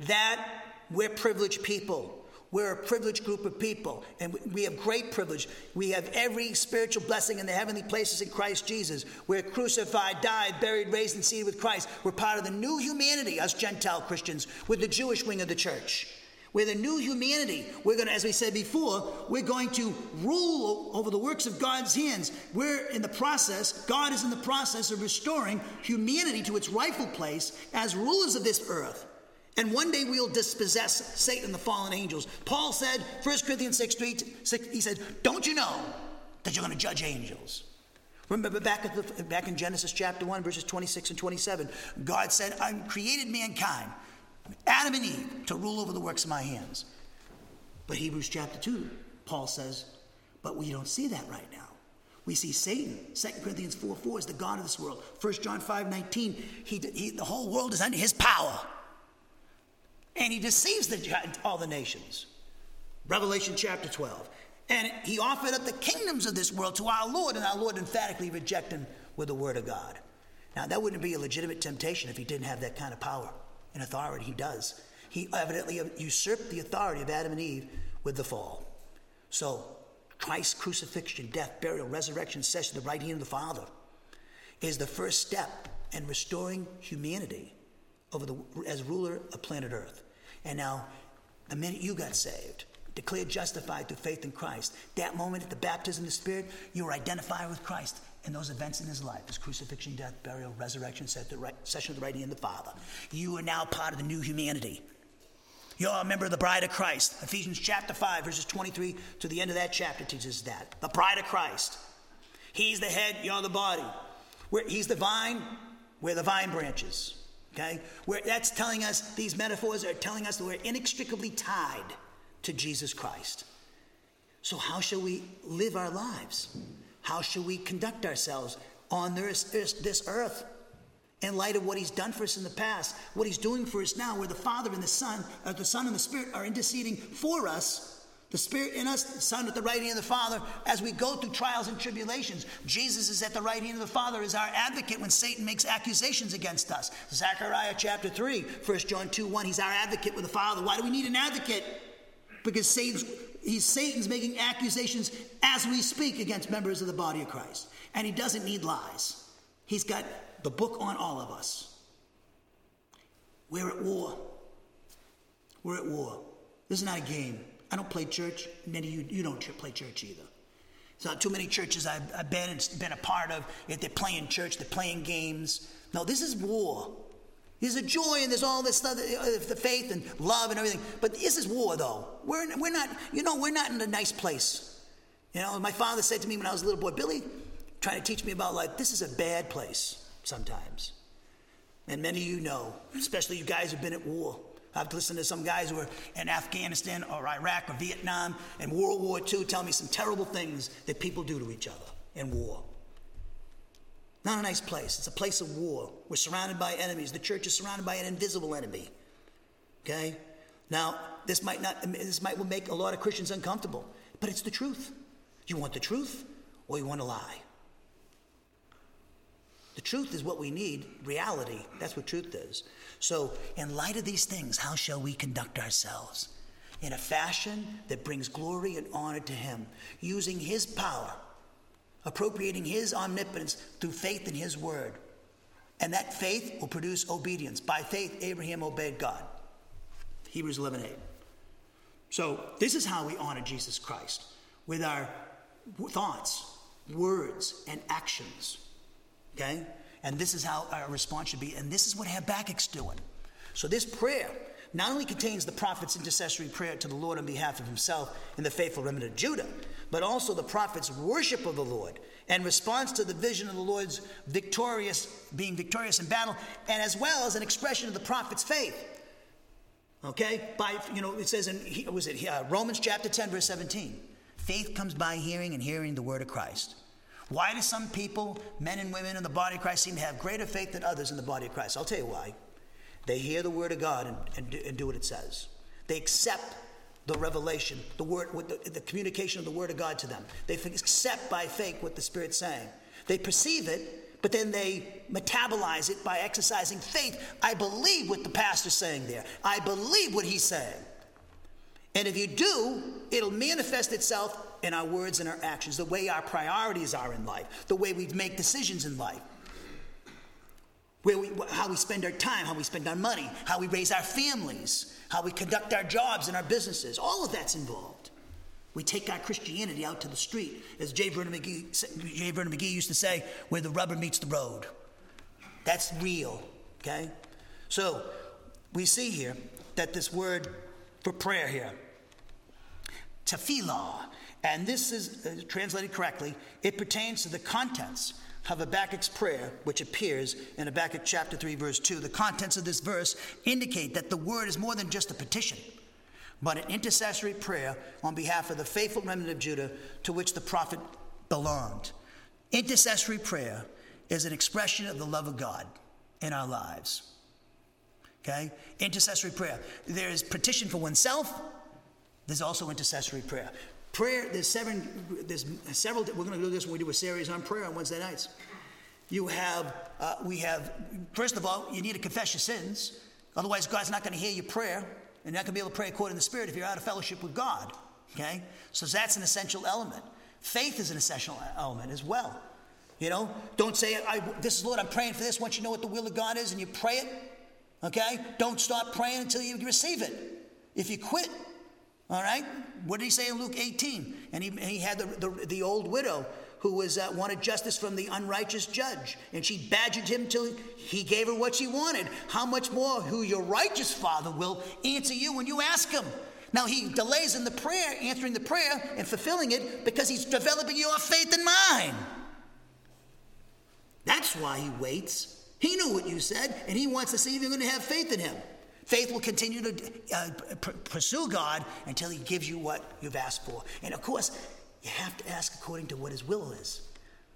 That we're privileged people. We're a privileged group of people, and we have great privilege. We have every spiritual blessing in the heavenly places in Christ Jesus. We're crucified, died, buried, raised, and seated with Christ. We're part of the new humanity, us Gentile Christians, with the Jewish wing of the church. We're the new humanity. We're going to, as we said before, we're going to rule over the works of God's hands. We're in the process, God is in the process of restoring humanity to its rightful place as rulers of this earth. And one day we'll dispossess Satan, and the fallen angels. Paul said, 1 Corinthians 6, 3, 6 he said, Don't you know that you're going to judge angels? Remember back, the, back in Genesis chapter 1, verses 26 and 27, God said, I created mankind Adam and Eve to rule over the works of my hands. But Hebrews chapter 2, Paul says, but we don't see that right now. We see Satan, 2 Corinthians 4 4 is the God of this world. 1 John 5 19, he, he, the whole world is under his power. And he deceives the, all the nations. Revelation chapter 12. And he offered up the kingdoms of this world to our Lord, and our Lord emphatically rejected him with the word of God. Now, that wouldn't be a legitimate temptation if he didn't have that kind of power authority. He does. He evidently usurped the authority of Adam and Eve with the fall. So, Christ's crucifixion, death, burial, resurrection, session, the right hand of the Father, is the first step in restoring humanity over the, as ruler of planet Earth. And now, the minute you got saved, declared justified through faith in Christ, that moment at the baptism of the Spirit, you were identified with Christ and those events in his life his crucifixion, death, burial, resurrection, session of the right hand of the Father. You are now part of the new humanity. You're a member of the bride of Christ. Ephesians chapter 5, verses 23 to the end of that chapter teaches that. The bride of Christ. He's the head, you're the body. We're, he's the vine, we're the vine branches. Okay? Where that's telling us, these metaphors are telling us that we're inextricably tied to Jesus Christ. So, how shall we live our lives? How should we conduct ourselves on this, this earth in light of what he's done for us in the past, what he's doing for us now, where the Father and the Son, or uh, the Son and the Spirit are interceding for us the Spirit in us, the Son at the right hand of the Father, as we go through trials and tribulations. Jesus is at the right hand of the Father as our advocate when Satan makes accusations against us. Zechariah chapter 3, 1 John 2 1, he's our advocate with the Father. Why do we need an advocate? Because Satan's, he's, Satan's making accusations as we speak against members of the body of Christ. And he doesn't need lies. He's got the book on all of us. We're at war. We're at war. This is not a game. I don't play church. Many of you, you don't play church either. It's not too many churches I've, I've been, been a part of. If they're playing church, they're playing games. No, this is war. There's a joy and there's all this stuff, the faith and love and everything. But this is war, though. We're, we're not, you know, we're not in a nice place. You know, my father said to me when I was a little boy, Billy, trying to teach me about life, this is a bad place sometimes. And many of you know, especially you guys who've been at war. I've listened to some guys who are in Afghanistan or Iraq or Vietnam and World War II tell me some terrible things that people do to each other in war. Not a nice place. It's a place of war. We're surrounded by enemies. The church is surrounded by an invisible enemy. Okay? Now, this might not this might make a lot of Christians uncomfortable, but it's the truth. You want the truth or you want a lie? The truth is what we need, reality. That's what truth is. So, in light of these things, how shall we conduct ourselves? In a fashion that brings glory and honor to Him, using His power, appropriating His omnipotence through faith in His word. And that faith will produce obedience. By faith, Abraham obeyed God. Hebrews 11 8. So, this is how we honor Jesus Christ with our thoughts, words, and actions. Okay? And this is how our response should be. And this is what Habakkuk's doing. So this prayer not only contains the prophet's intercessory prayer to the Lord on behalf of himself and the faithful remnant of Judah, but also the prophet's worship of the Lord and response to the vision of the Lord's victorious, being victorious in battle, and as well as an expression of the prophet's faith. Okay, by you know, it says in was it uh, Romans chapter ten, verse seventeen. Faith comes by hearing, and hearing the word of Christ. Why do some people, men and women in the body of Christ, seem to have greater faith than others in the body of Christ? I'll tell you why. They hear the word of God and, and, do, and do what it says. They accept the revelation, the word, the, the communication of the word of God to them. They accept by faith what the Spirit's saying. They perceive it, but then they metabolize it by exercising faith. I believe what the pastor's saying there. I believe what he's saying. And if you do, it'll manifest itself in our words and our actions, the way our priorities are in life, the way we make decisions in life, where we, how we spend our time, how we spend our money, how we raise our families, how we conduct our jobs and our businesses. All of that's involved. We take our Christianity out to the street, as J. Vernon McGee. Vernon McGee used to say, where the rubber meets the road. That's real, okay? So we see here that this word for prayer here, tefillah, and this is uh, translated correctly, it pertains to the contents of Habakkuk's prayer, which appears in Habakkuk chapter 3, verse 2. The contents of this verse indicate that the word is more than just a petition, but an intercessory prayer on behalf of the faithful remnant of Judah to which the prophet belonged. Intercessory prayer is an expression of the love of God in our lives. Okay? Intercessory prayer. There is petition for oneself, there's also intercessory prayer. Prayer, there's seven, there's several, we're going to do this when we do a series on prayer on Wednesday nights. You have, uh, we have, first of all, you need to confess your sins. Otherwise, God's not going to hear your prayer. And you're not going to be able to pray according to the Spirit if you're out of fellowship with God. Okay? So that's an essential element. Faith is an essential element as well. You know, don't say, I, This is Lord, I'm praying for this. Once you know what the will of God is and you pray it, okay? Don't stop praying until you receive it. If you quit, all right? What did he say in Luke 18? And he, he had the, the, the old widow who was uh, wanted justice from the unrighteous judge, and she badgered him till he gave her what she wanted. How much more who your righteous father will answer you when you ask him? Now he delays in the prayer, answering the prayer and fulfilling it because he's developing your faith in mine. That's why he waits. He knew what you said, and he wants to see if you're going to have faith in him. Faith will continue to uh, pursue God until He gives you what you've asked for. And of course, you have to ask according to what His will is.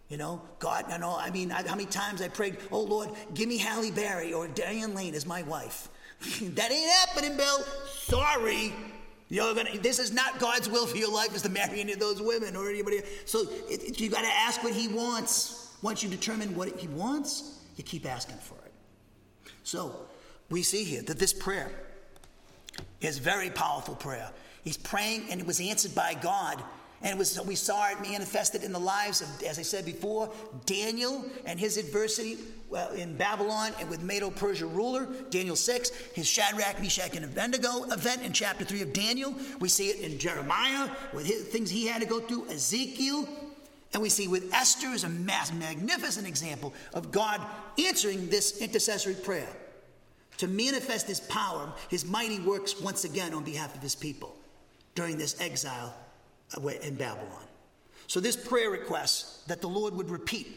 You know, God, I know, I mean, I, how many times I prayed, oh Lord, give me Halle Berry or Diane Lane as my wife. that ain't happening, Bill. Sorry. You're gonna, this is not God's will for your life is to marry any of those women or anybody. So it, it, you got to ask what He wants. Once you determine what He wants, you keep asking for it. So we see here that this prayer is very powerful prayer. He's praying and it was answered by God and was, we saw it manifested in the lives of, as I said before, Daniel and his adversity well, in Babylon and with Medo Persia ruler, Daniel 6, his Shadrach, Meshach, and Abednego event in chapter 3 of Daniel. We see it in Jeremiah with his, things he had to go through, Ezekiel. And we see with Esther is a mass, magnificent example of God answering this intercessory prayer to manifest his power, his mighty works once again on behalf of his people during this exile in Babylon. So, this prayer request that the Lord would repeat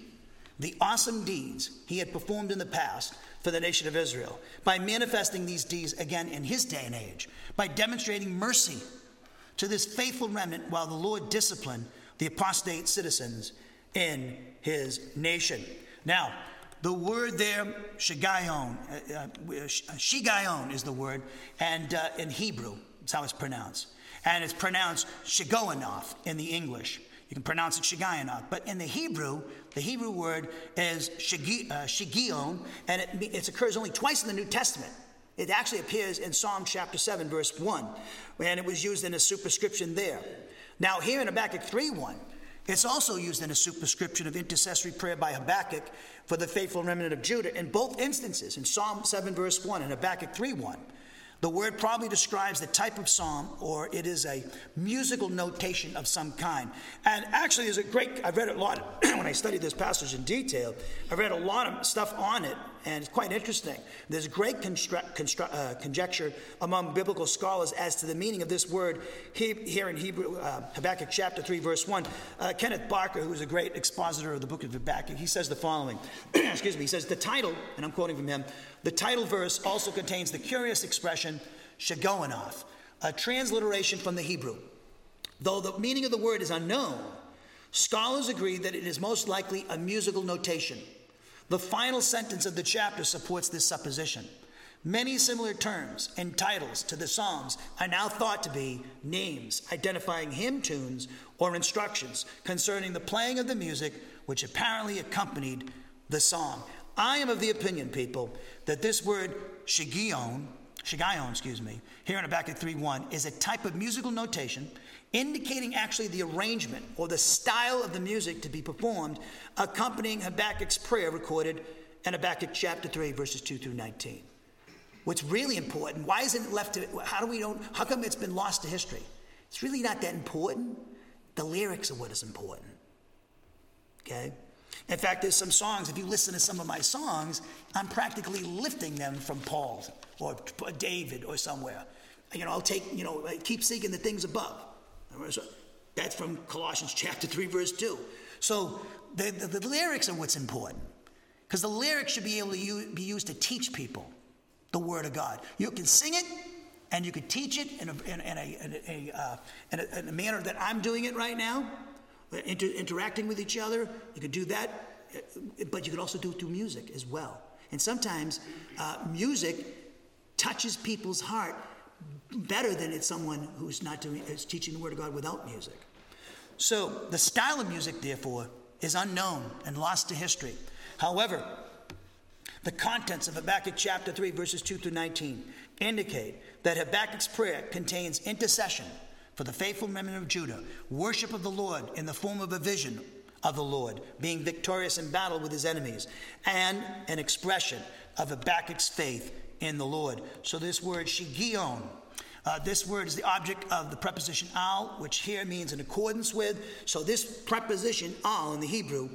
the awesome deeds he had performed in the past for the nation of Israel by manifesting these deeds again in his day and age, by demonstrating mercy to this faithful remnant while the Lord disciplined the apostate citizens in his nation. Now, the word there, shigayon, uh, uh, shigayon is the word, and uh, in Hebrew, it's how it's pronounced and it's pronounced Shigionoth in the English. You can pronounce it Shigayonoth. But in the Hebrew, the Hebrew word is Shigion, uh, and it, it occurs only twice in the New Testament. It actually appears in Psalm chapter 7, verse 1, and it was used in a superscription there. Now, here in Habakkuk 3 1, it's also used in a superscription of intercessory prayer by Habakkuk for the faithful remnant of Judah in both instances, in Psalm 7, verse 1, and Habakkuk 3 1. The word probably describes the type of psalm, or it is a musical notation of some kind. And actually, there's a great, I've read a lot when I studied this passage in detail. I read a lot of stuff on it, and it's quite interesting. There's great constru- constru- uh, conjecture among biblical scholars as to the meaning of this word he, here in Hebrew, uh, Habakkuk chapter 3, verse 1. Uh, Kenneth Barker, who is a great expositor of the book of Habakkuk, he says the following Excuse me, he says, The title, and I'm quoting from him, the title verse also contains the curious expression Shigionoth, a transliteration from the Hebrew. Though the meaning of the word is unknown, scholars agree that it is most likely a musical notation. The final sentence of the chapter supports this supposition. Many similar terms and titles to the Psalms are now thought to be names identifying hymn tunes or instructions concerning the playing of the music which apparently accompanied the song. I am of the opinion, people, that this word shigion, shigayon, excuse me, here in Habakkuk 3.1 is a type of musical notation indicating actually the arrangement or the style of the music to be performed accompanying Habakkuk's prayer recorded in Habakkuk chapter 3, verses 2 through 19. What's really important, why isn't it left to, how do we don't, how come it's been lost to history? It's really not that important. The lyrics are what is important. Okay? In fact, there's some songs, if you listen to some of my songs, I'm practically lifting them from Paul or David or somewhere. You know, I'll take, you know, keep seeking the things above. That's from Colossians chapter 3, verse 2. So the, the, the lyrics are what's important. Because the lyrics should be able to be used to teach people the Word of God. You can sing it and you can teach it in a, in, in a, in a, uh, a, in a manner that I'm doing it right now inter- interacting with each other. You can do that, uh, but you can also do it through music as well. And sometimes uh, music touches people's heart better than it's someone who's not doing is teaching the word of God without music. So the style of music, therefore, is unknown and lost to history. However, the contents of Habakkuk chapter 3, verses 2 through 19 indicate that Habakkuk's prayer contains intercession for the faithful remnant of Judah, worship of the Lord in the form of a vision of the Lord, being victorious in battle with his enemies, and an expression of Habakkuk's faith in the Lord. So this word, shigion, uh, this word is the object of the preposition al, which here means in accordance with. So this preposition al in the Hebrew,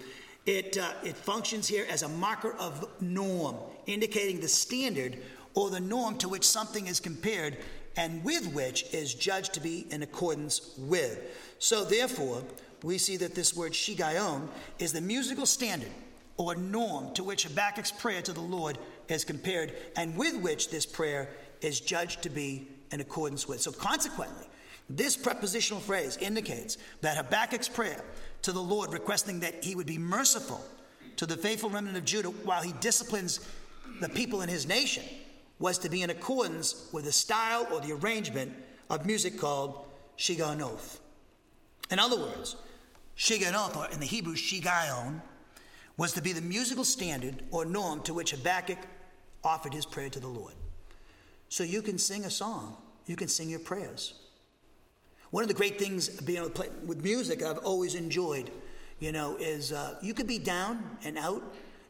it, uh, it functions here as a marker of norm, indicating the standard or the norm to which something is compared and with which is judged to be in accordance with. So, therefore, we see that this word shigayon is the musical standard or norm to which Habakkuk's prayer to the Lord is compared, and with which this prayer is judged to be in accordance with. So, consequently, this prepositional phrase indicates that Habakkuk's prayer to the Lord, requesting that he would be merciful to the faithful remnant of Judah while he disciplines the people in his nation, was to be in accordance with the style or the arrangement of music called Shigionoth. In other words, Shigionoth, or in the Hebrew Shigayon, was to be the musical standard or norm to which Habakkuk offered his prayer to the Lord. So you can sing a song, you can sing your prayers. One of the great things being able to play with music I've always enjoyed, you know, is uh, you could be down and out,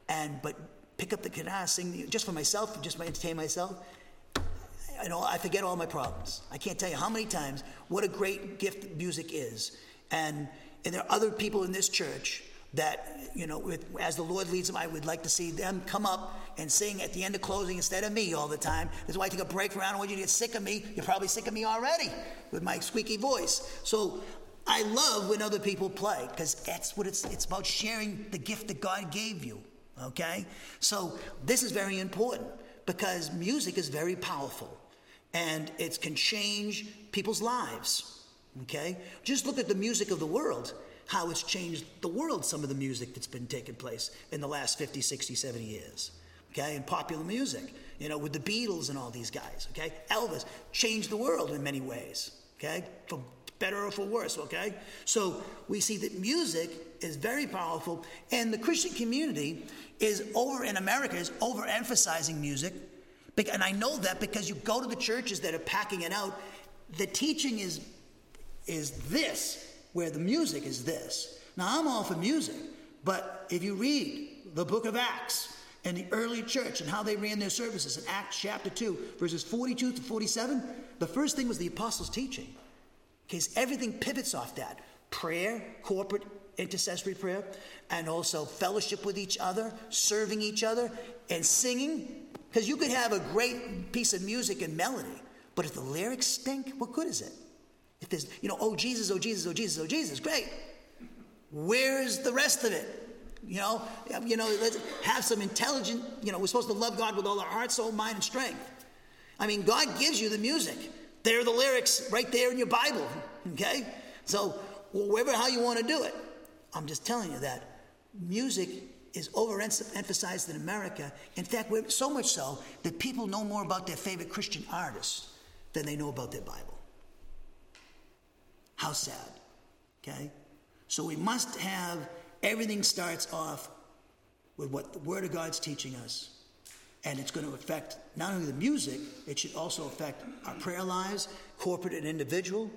and but pick up the guitar, sing just for myself, just to entertain myself. You know, I forget all my problems. I can't tell you how many times what a great gift music is, and and there are other people in this church that, you know, with, as the Lord leads them, I would like to see them come up and sing at the end of closing instead of me all the time. That's why I take a break from I don't want you to get sick of me. You're probably sick of me already with my squeaky voice. So I love when other people play because that's what it's, it's about sharing the gift that God gave you. Okay? So this is very important because music is very powerful and it can change people's lives. Okay? Just look at the music of the world how it's changed the world, some of the music that's been taking place in the last 50, 60, 70 years. Okay, and popular music, you know, with the Beatles and all these guys. Okay, Elvis changed the world in many ways. Okay, for better or for worse. Okay, so we see that music is very powerful, and the Christian community is over in America is overemphasizing music. And I know that because you go to the churches that are packing it out, the teaching is is this where the music is this. Now, I'm all for music, but if you read the book of Acts and the early church and how they ran their services in Acts chapter 2, verses 42 to 47, the first thing was the apostles' teaching. Because everything pivots off that prayer, corporate intercessory prayer, and also fellowship with each other, serving each other, and singing. Because you could have a great piece of music and melody, but if the lyrics stink, what good is it? If there's, you know, oh Jesus, oh Jesus, oh Jesus, oh Jesus, great. Where's the rest of it? You know, you know, let's have some intelligent, you know, we're supposed to love God with all our heart, soul, mind, and strength. I mean, God gives you the music. There are the lyrics right there in your Bible. Okay? So, wherever how you want to do it. I'm just telling you that music is overemphasized in America. In fact, we're so much so that people know more about their favorite Christian artists than they know about their Bible. How sad. Okay? So we must have everything starts off with what the Word of God's teaching us. And it's going to affect not only the music, it should also affect our prayer lives, corporate and individual,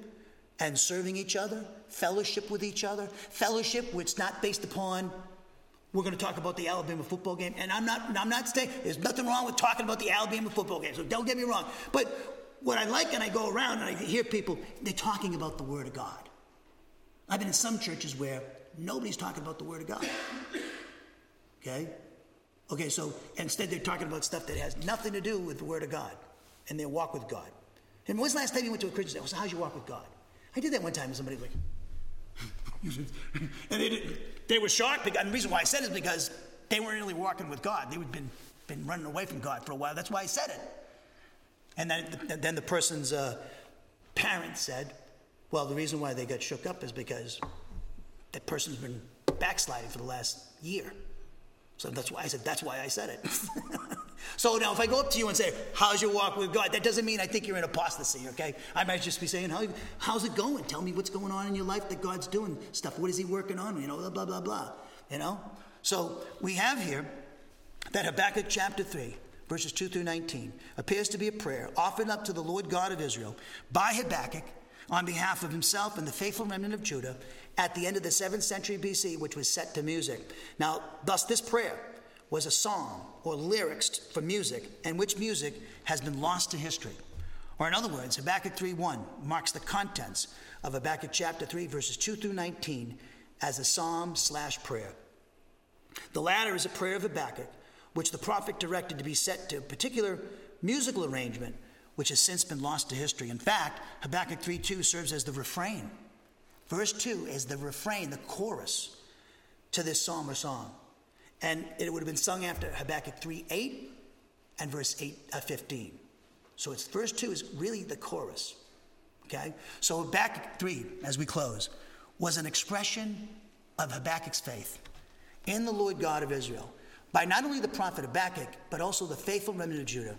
and serving each other, fellowship with each other. Fellowship which is not based upon we're going to talk about the Alabama football game, and I'm not. I'm not saying there's nothing wrong with talking about the Alabama football game. So don't get me wrong. But what I like, and I go around and I hear people, they're talking about the Word of God. I've been in some churches where nobody's talking about the Word of God. Okay? Okay, so instead they're talking about stuff that has nothing to do with the Word of God and their walk with God. And when's the last time you went to a Christian? So how's your walk with God? I did that one time and somebody was like, and they, they were shocked. And the reason why I said it is because they weren't really walking with God. They had been, been running away from God for a while. That's why I said it. And then, then the person's uh, parents said, well, the reason why they got shook up is because that person's been backsliding for the last year. So that's why I said, that's why I said it. so now if I go up to you and say, how's your walk with God? That doesn't mean I think you're in apostasy, okay? I might just be saying, How, how's it going? Tell me what's going on in your life that God's doing stuff. What is he working on? You know, blah, blah, blah, blah. You know? So we have here that Habakkuk chapter 3 verses 2 through 19, appears to be a prayer offered up to the Lord God of Israel by Habakkuk on behalf of himself and the faithful remnant of Judah at the end of the 7th century BC, which was set to music. Now, thus, this prayer was a song or lyrics for music, and which music has been lost to history. Or, in other words, Habakkuk 3:1 marks the contents of Habakkuk chapter 3, verses 2 through 19, as a psalm slash prayer. The latter is a prayer of Habakkuk which the prophet directed to be set to a particular musical arrangement which has since been lost to history. In fact, Habakkuk 3:2 serves as the refrain. Verse 2 is the refrain, the chorus to this psalm or song. And it would have been sung after Habakkuk 3:8 and verse 8 uh, 15. So it's verse 2 is really the chorus. Okay? So Habakkuk 3 as we close was an expression of Habakkuk's faith in the Lord God of Israel by not only the prophet Habakkuk, but also the faithful remnant of Judah.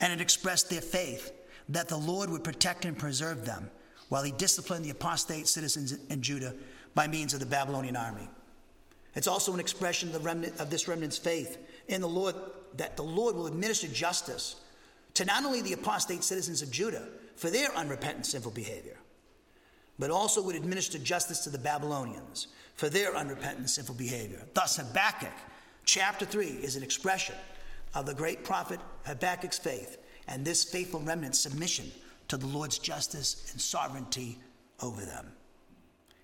And it expressed their faith that the Lord would protect and preserve them while he disciplined the apostate citizens in Judah by means of the Babylonian army. It's also an expression of, the remnant, of this remnant's faith in the Lord that the Lord will administer justice to not only the apostate citizens of Judah for their unrepentant sinful behavior, but also would administer justice to the Babylonians for their unrepentant sinful behavior. Thus, Habakkuk chapter 3 is an expression of the great prophet Habakkuk's faith and this faithful remnant's submission to the Lord's justice and sovereignty over them.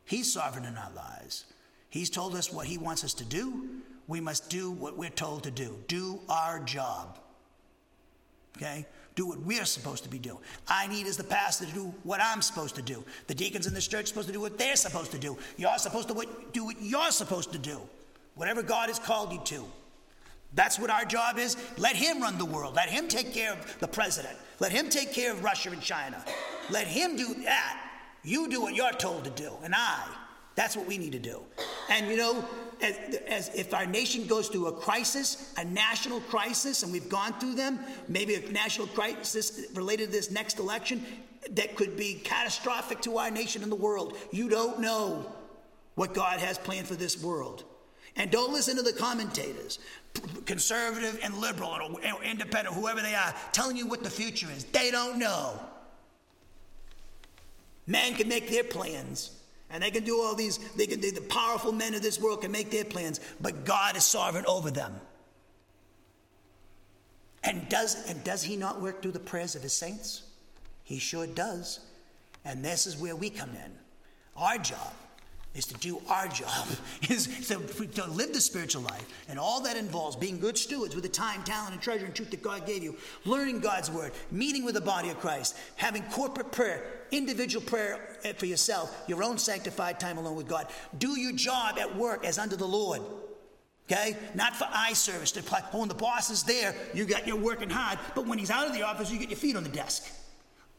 He's sovereign in our lives. He's told us what He wants us to do. We must do what we're told to do. Do our job. Okay? Do what we're supposed to be doing. I need, as the pastor, to do what I'm supposed to do. The deacons in this church are supposed to do what they're supposed to do. You're supposed to do what you're supposed to do. Whatever God has called you to. That's what our job is. Let Him run the world. Let Him take care of the president. Let Him take care of Russia and China. Let Him do that. You do what you're told to do, and I. That's what we need to do. And you know, as, as, if our nation goes through a crisis, a national crisis, and we've gone through them, maybe a national crisis related to this next election that could be catastrophic to our nation and the world. You don't know what God has planned for this world. And don't listen to the commentators, conservative and liberal or independent, whoever they are, telling you what the future is. They don't know. Man can make their plans. And they can do all these, they can, do the powerful men of this world can make their plans, but God is sovereign over them. And does, and does he not work through the prayers of his saints? He sure does. And this is where we come in. Our job is to do our job, is to, to, live the spiritual life. And all that involves being good stewards with the time, talent, and treasure and truth that God gave you, learning God's word, meeting with the body of Christ, having corporate prayer, individual prayer eh, for yourself, your own sanctified time alone with God. Do your job at work as under the Lord. Okay? Not for eye service to when the boss is there, you got you're working hard, but when he's out of the office, you get your feet on the desk.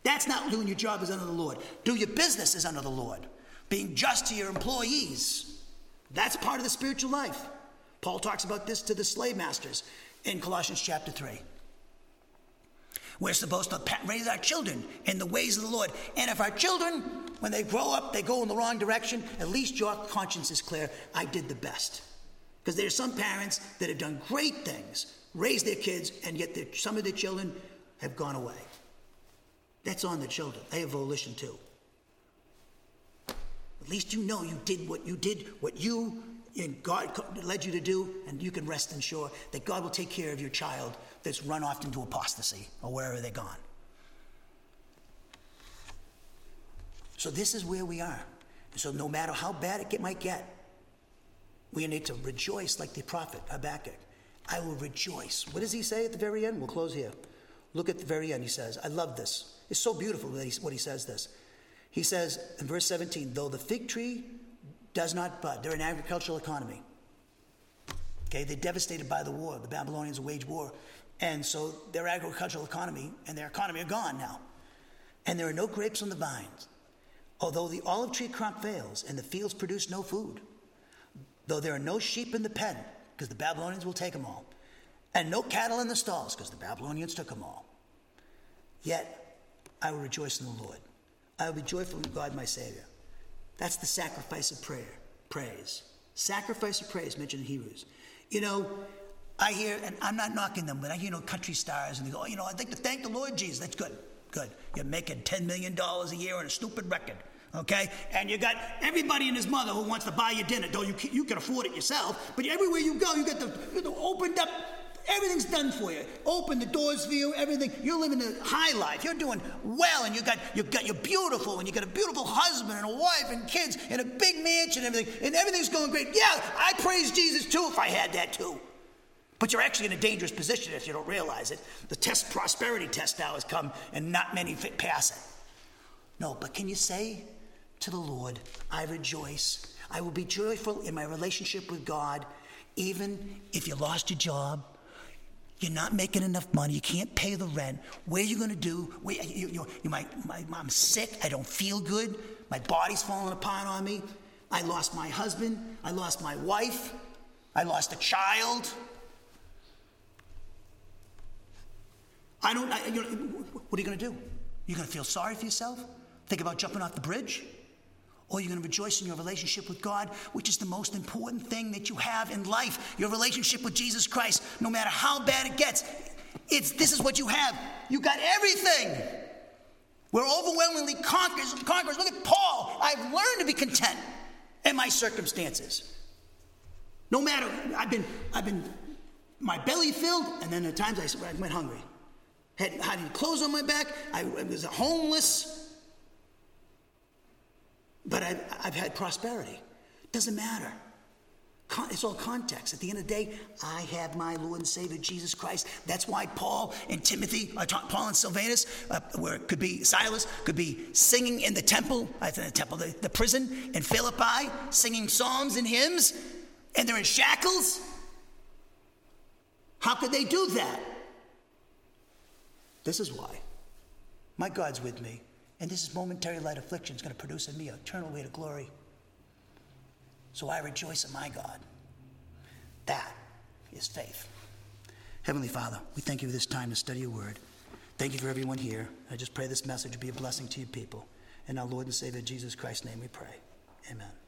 That's not doing your job as under the Lord. Do your business as under the Lord being just to your employees. That's part of the spiritual life. Paul talks about this to the slave masters in Colossians chapter 3. We're supposed to raise our children in the ways of the Lord. And if our children, when they grow up, they go in the wrong direction, at least your conscience is clear. I did the best. Because there are some parents that have done great things, raised their kids, and yet some of their children have gone away. That's on the children. They have volition too. At least you know you did what you did, what you and God led you to do, and you can rest and sure that God will take care of your child that's run off into apostasy or wherever they're gone. So this is where we are. So no matter how bad it might get, we need to rejoice like the prophet Habakkuk. I will rejoice. What does he say at the very end? We'll close here. Look at the very end. He says, I love this. It's so beautiful what he says this. He says in verse 17, though the fig tree does not bud, they're an agricultural economy. Okay, they're devastated by the war. The Babylonians wage war. And so their agricultural economy and their economy are gone now. And there are no grapes on the vines. Although the olive tree crop fails and the fields produce no food, though there are no sheep in the pen, because the Babylonians will take them all, and no cattle in the stalls, because the Babylonians took them all, yet I will rejoice in the Lord. I will be joyful in God my Savior. That's the sacrifice of prayer, praise. Sacrifice of praise mentioned in Hebrews. You know, I hear, and I'm not knocking them, but I hear, you know, country stars, and they go, oh, you know, I'd like to thank the Lord Jesus. That's good, good. You're making $10 million a year on a stupid record, okay? And you got everybody and his mother who wants to buy you dinner, though you can, you can afford it yourself, but everywhere you go, you got the, the opened up Everything's done for you. Open the doors for you, everything. You're living a high life. You're doing well, and you got you got you're beautiful, and you got a beautiful husband and a wife and kids and a big mansion and everything, and everything's going great. Yeah, I praise Jesus too if I had that too. But you're actually in a dangerous position if you don't realize it. The test prosperity test now has come, and not many fit pass it. No, but can you say to the Lord, I rejoice. I will be joyful in my relationship with God, even if you lost your job, you're not making enough money. You can't pay the rent. What are you going to do? Wait, you, you, you, my, my, I'm sick. I don't feel good. My body's falling apart on me. I lost my husband. I lost my wife. I lost a child. I don't, I, you know, what are you going to do? You're going to feel sorry for yourself? Think about jumping off the bridge? Or you're going to rejoice in your relationship with God, which is the most important thing that you have in life your relationship with Jesus Christ. No matter how bad it gets, it's, this is what you have. You got everything. We're overwhelmingly conquerors. conquerors. Look at Paul. I've learned to be content in my circumstances. No matter, I've been, I've been, my belly filled, and then at times I went hungry. Had, had clothes on my back. I, was homeless. But I've, I've had prosperity. Doesn't matter. It's all context. At the end of the day, I have my Lord and Savior Jesus Christ. That's why Paul and Timothy, uh, Paul and Silvanus, uh, where it could be Silas, could be singing in the temple, think the temple, the, the prison in Philippi, singing psalms and hymns, and they're in shackles. How could they do that? This is why. My God's with me, and this is momentary light affliction is going to produce in me an eternal weight of glory. So I rejoice in my God. That is faith. Heavenly Father, we thank you for this time to study your word. Thank you for everyone here. I just pray this message be a blessing to you people. In our Lord and Savior Jesus Christ's name we pray. Amen.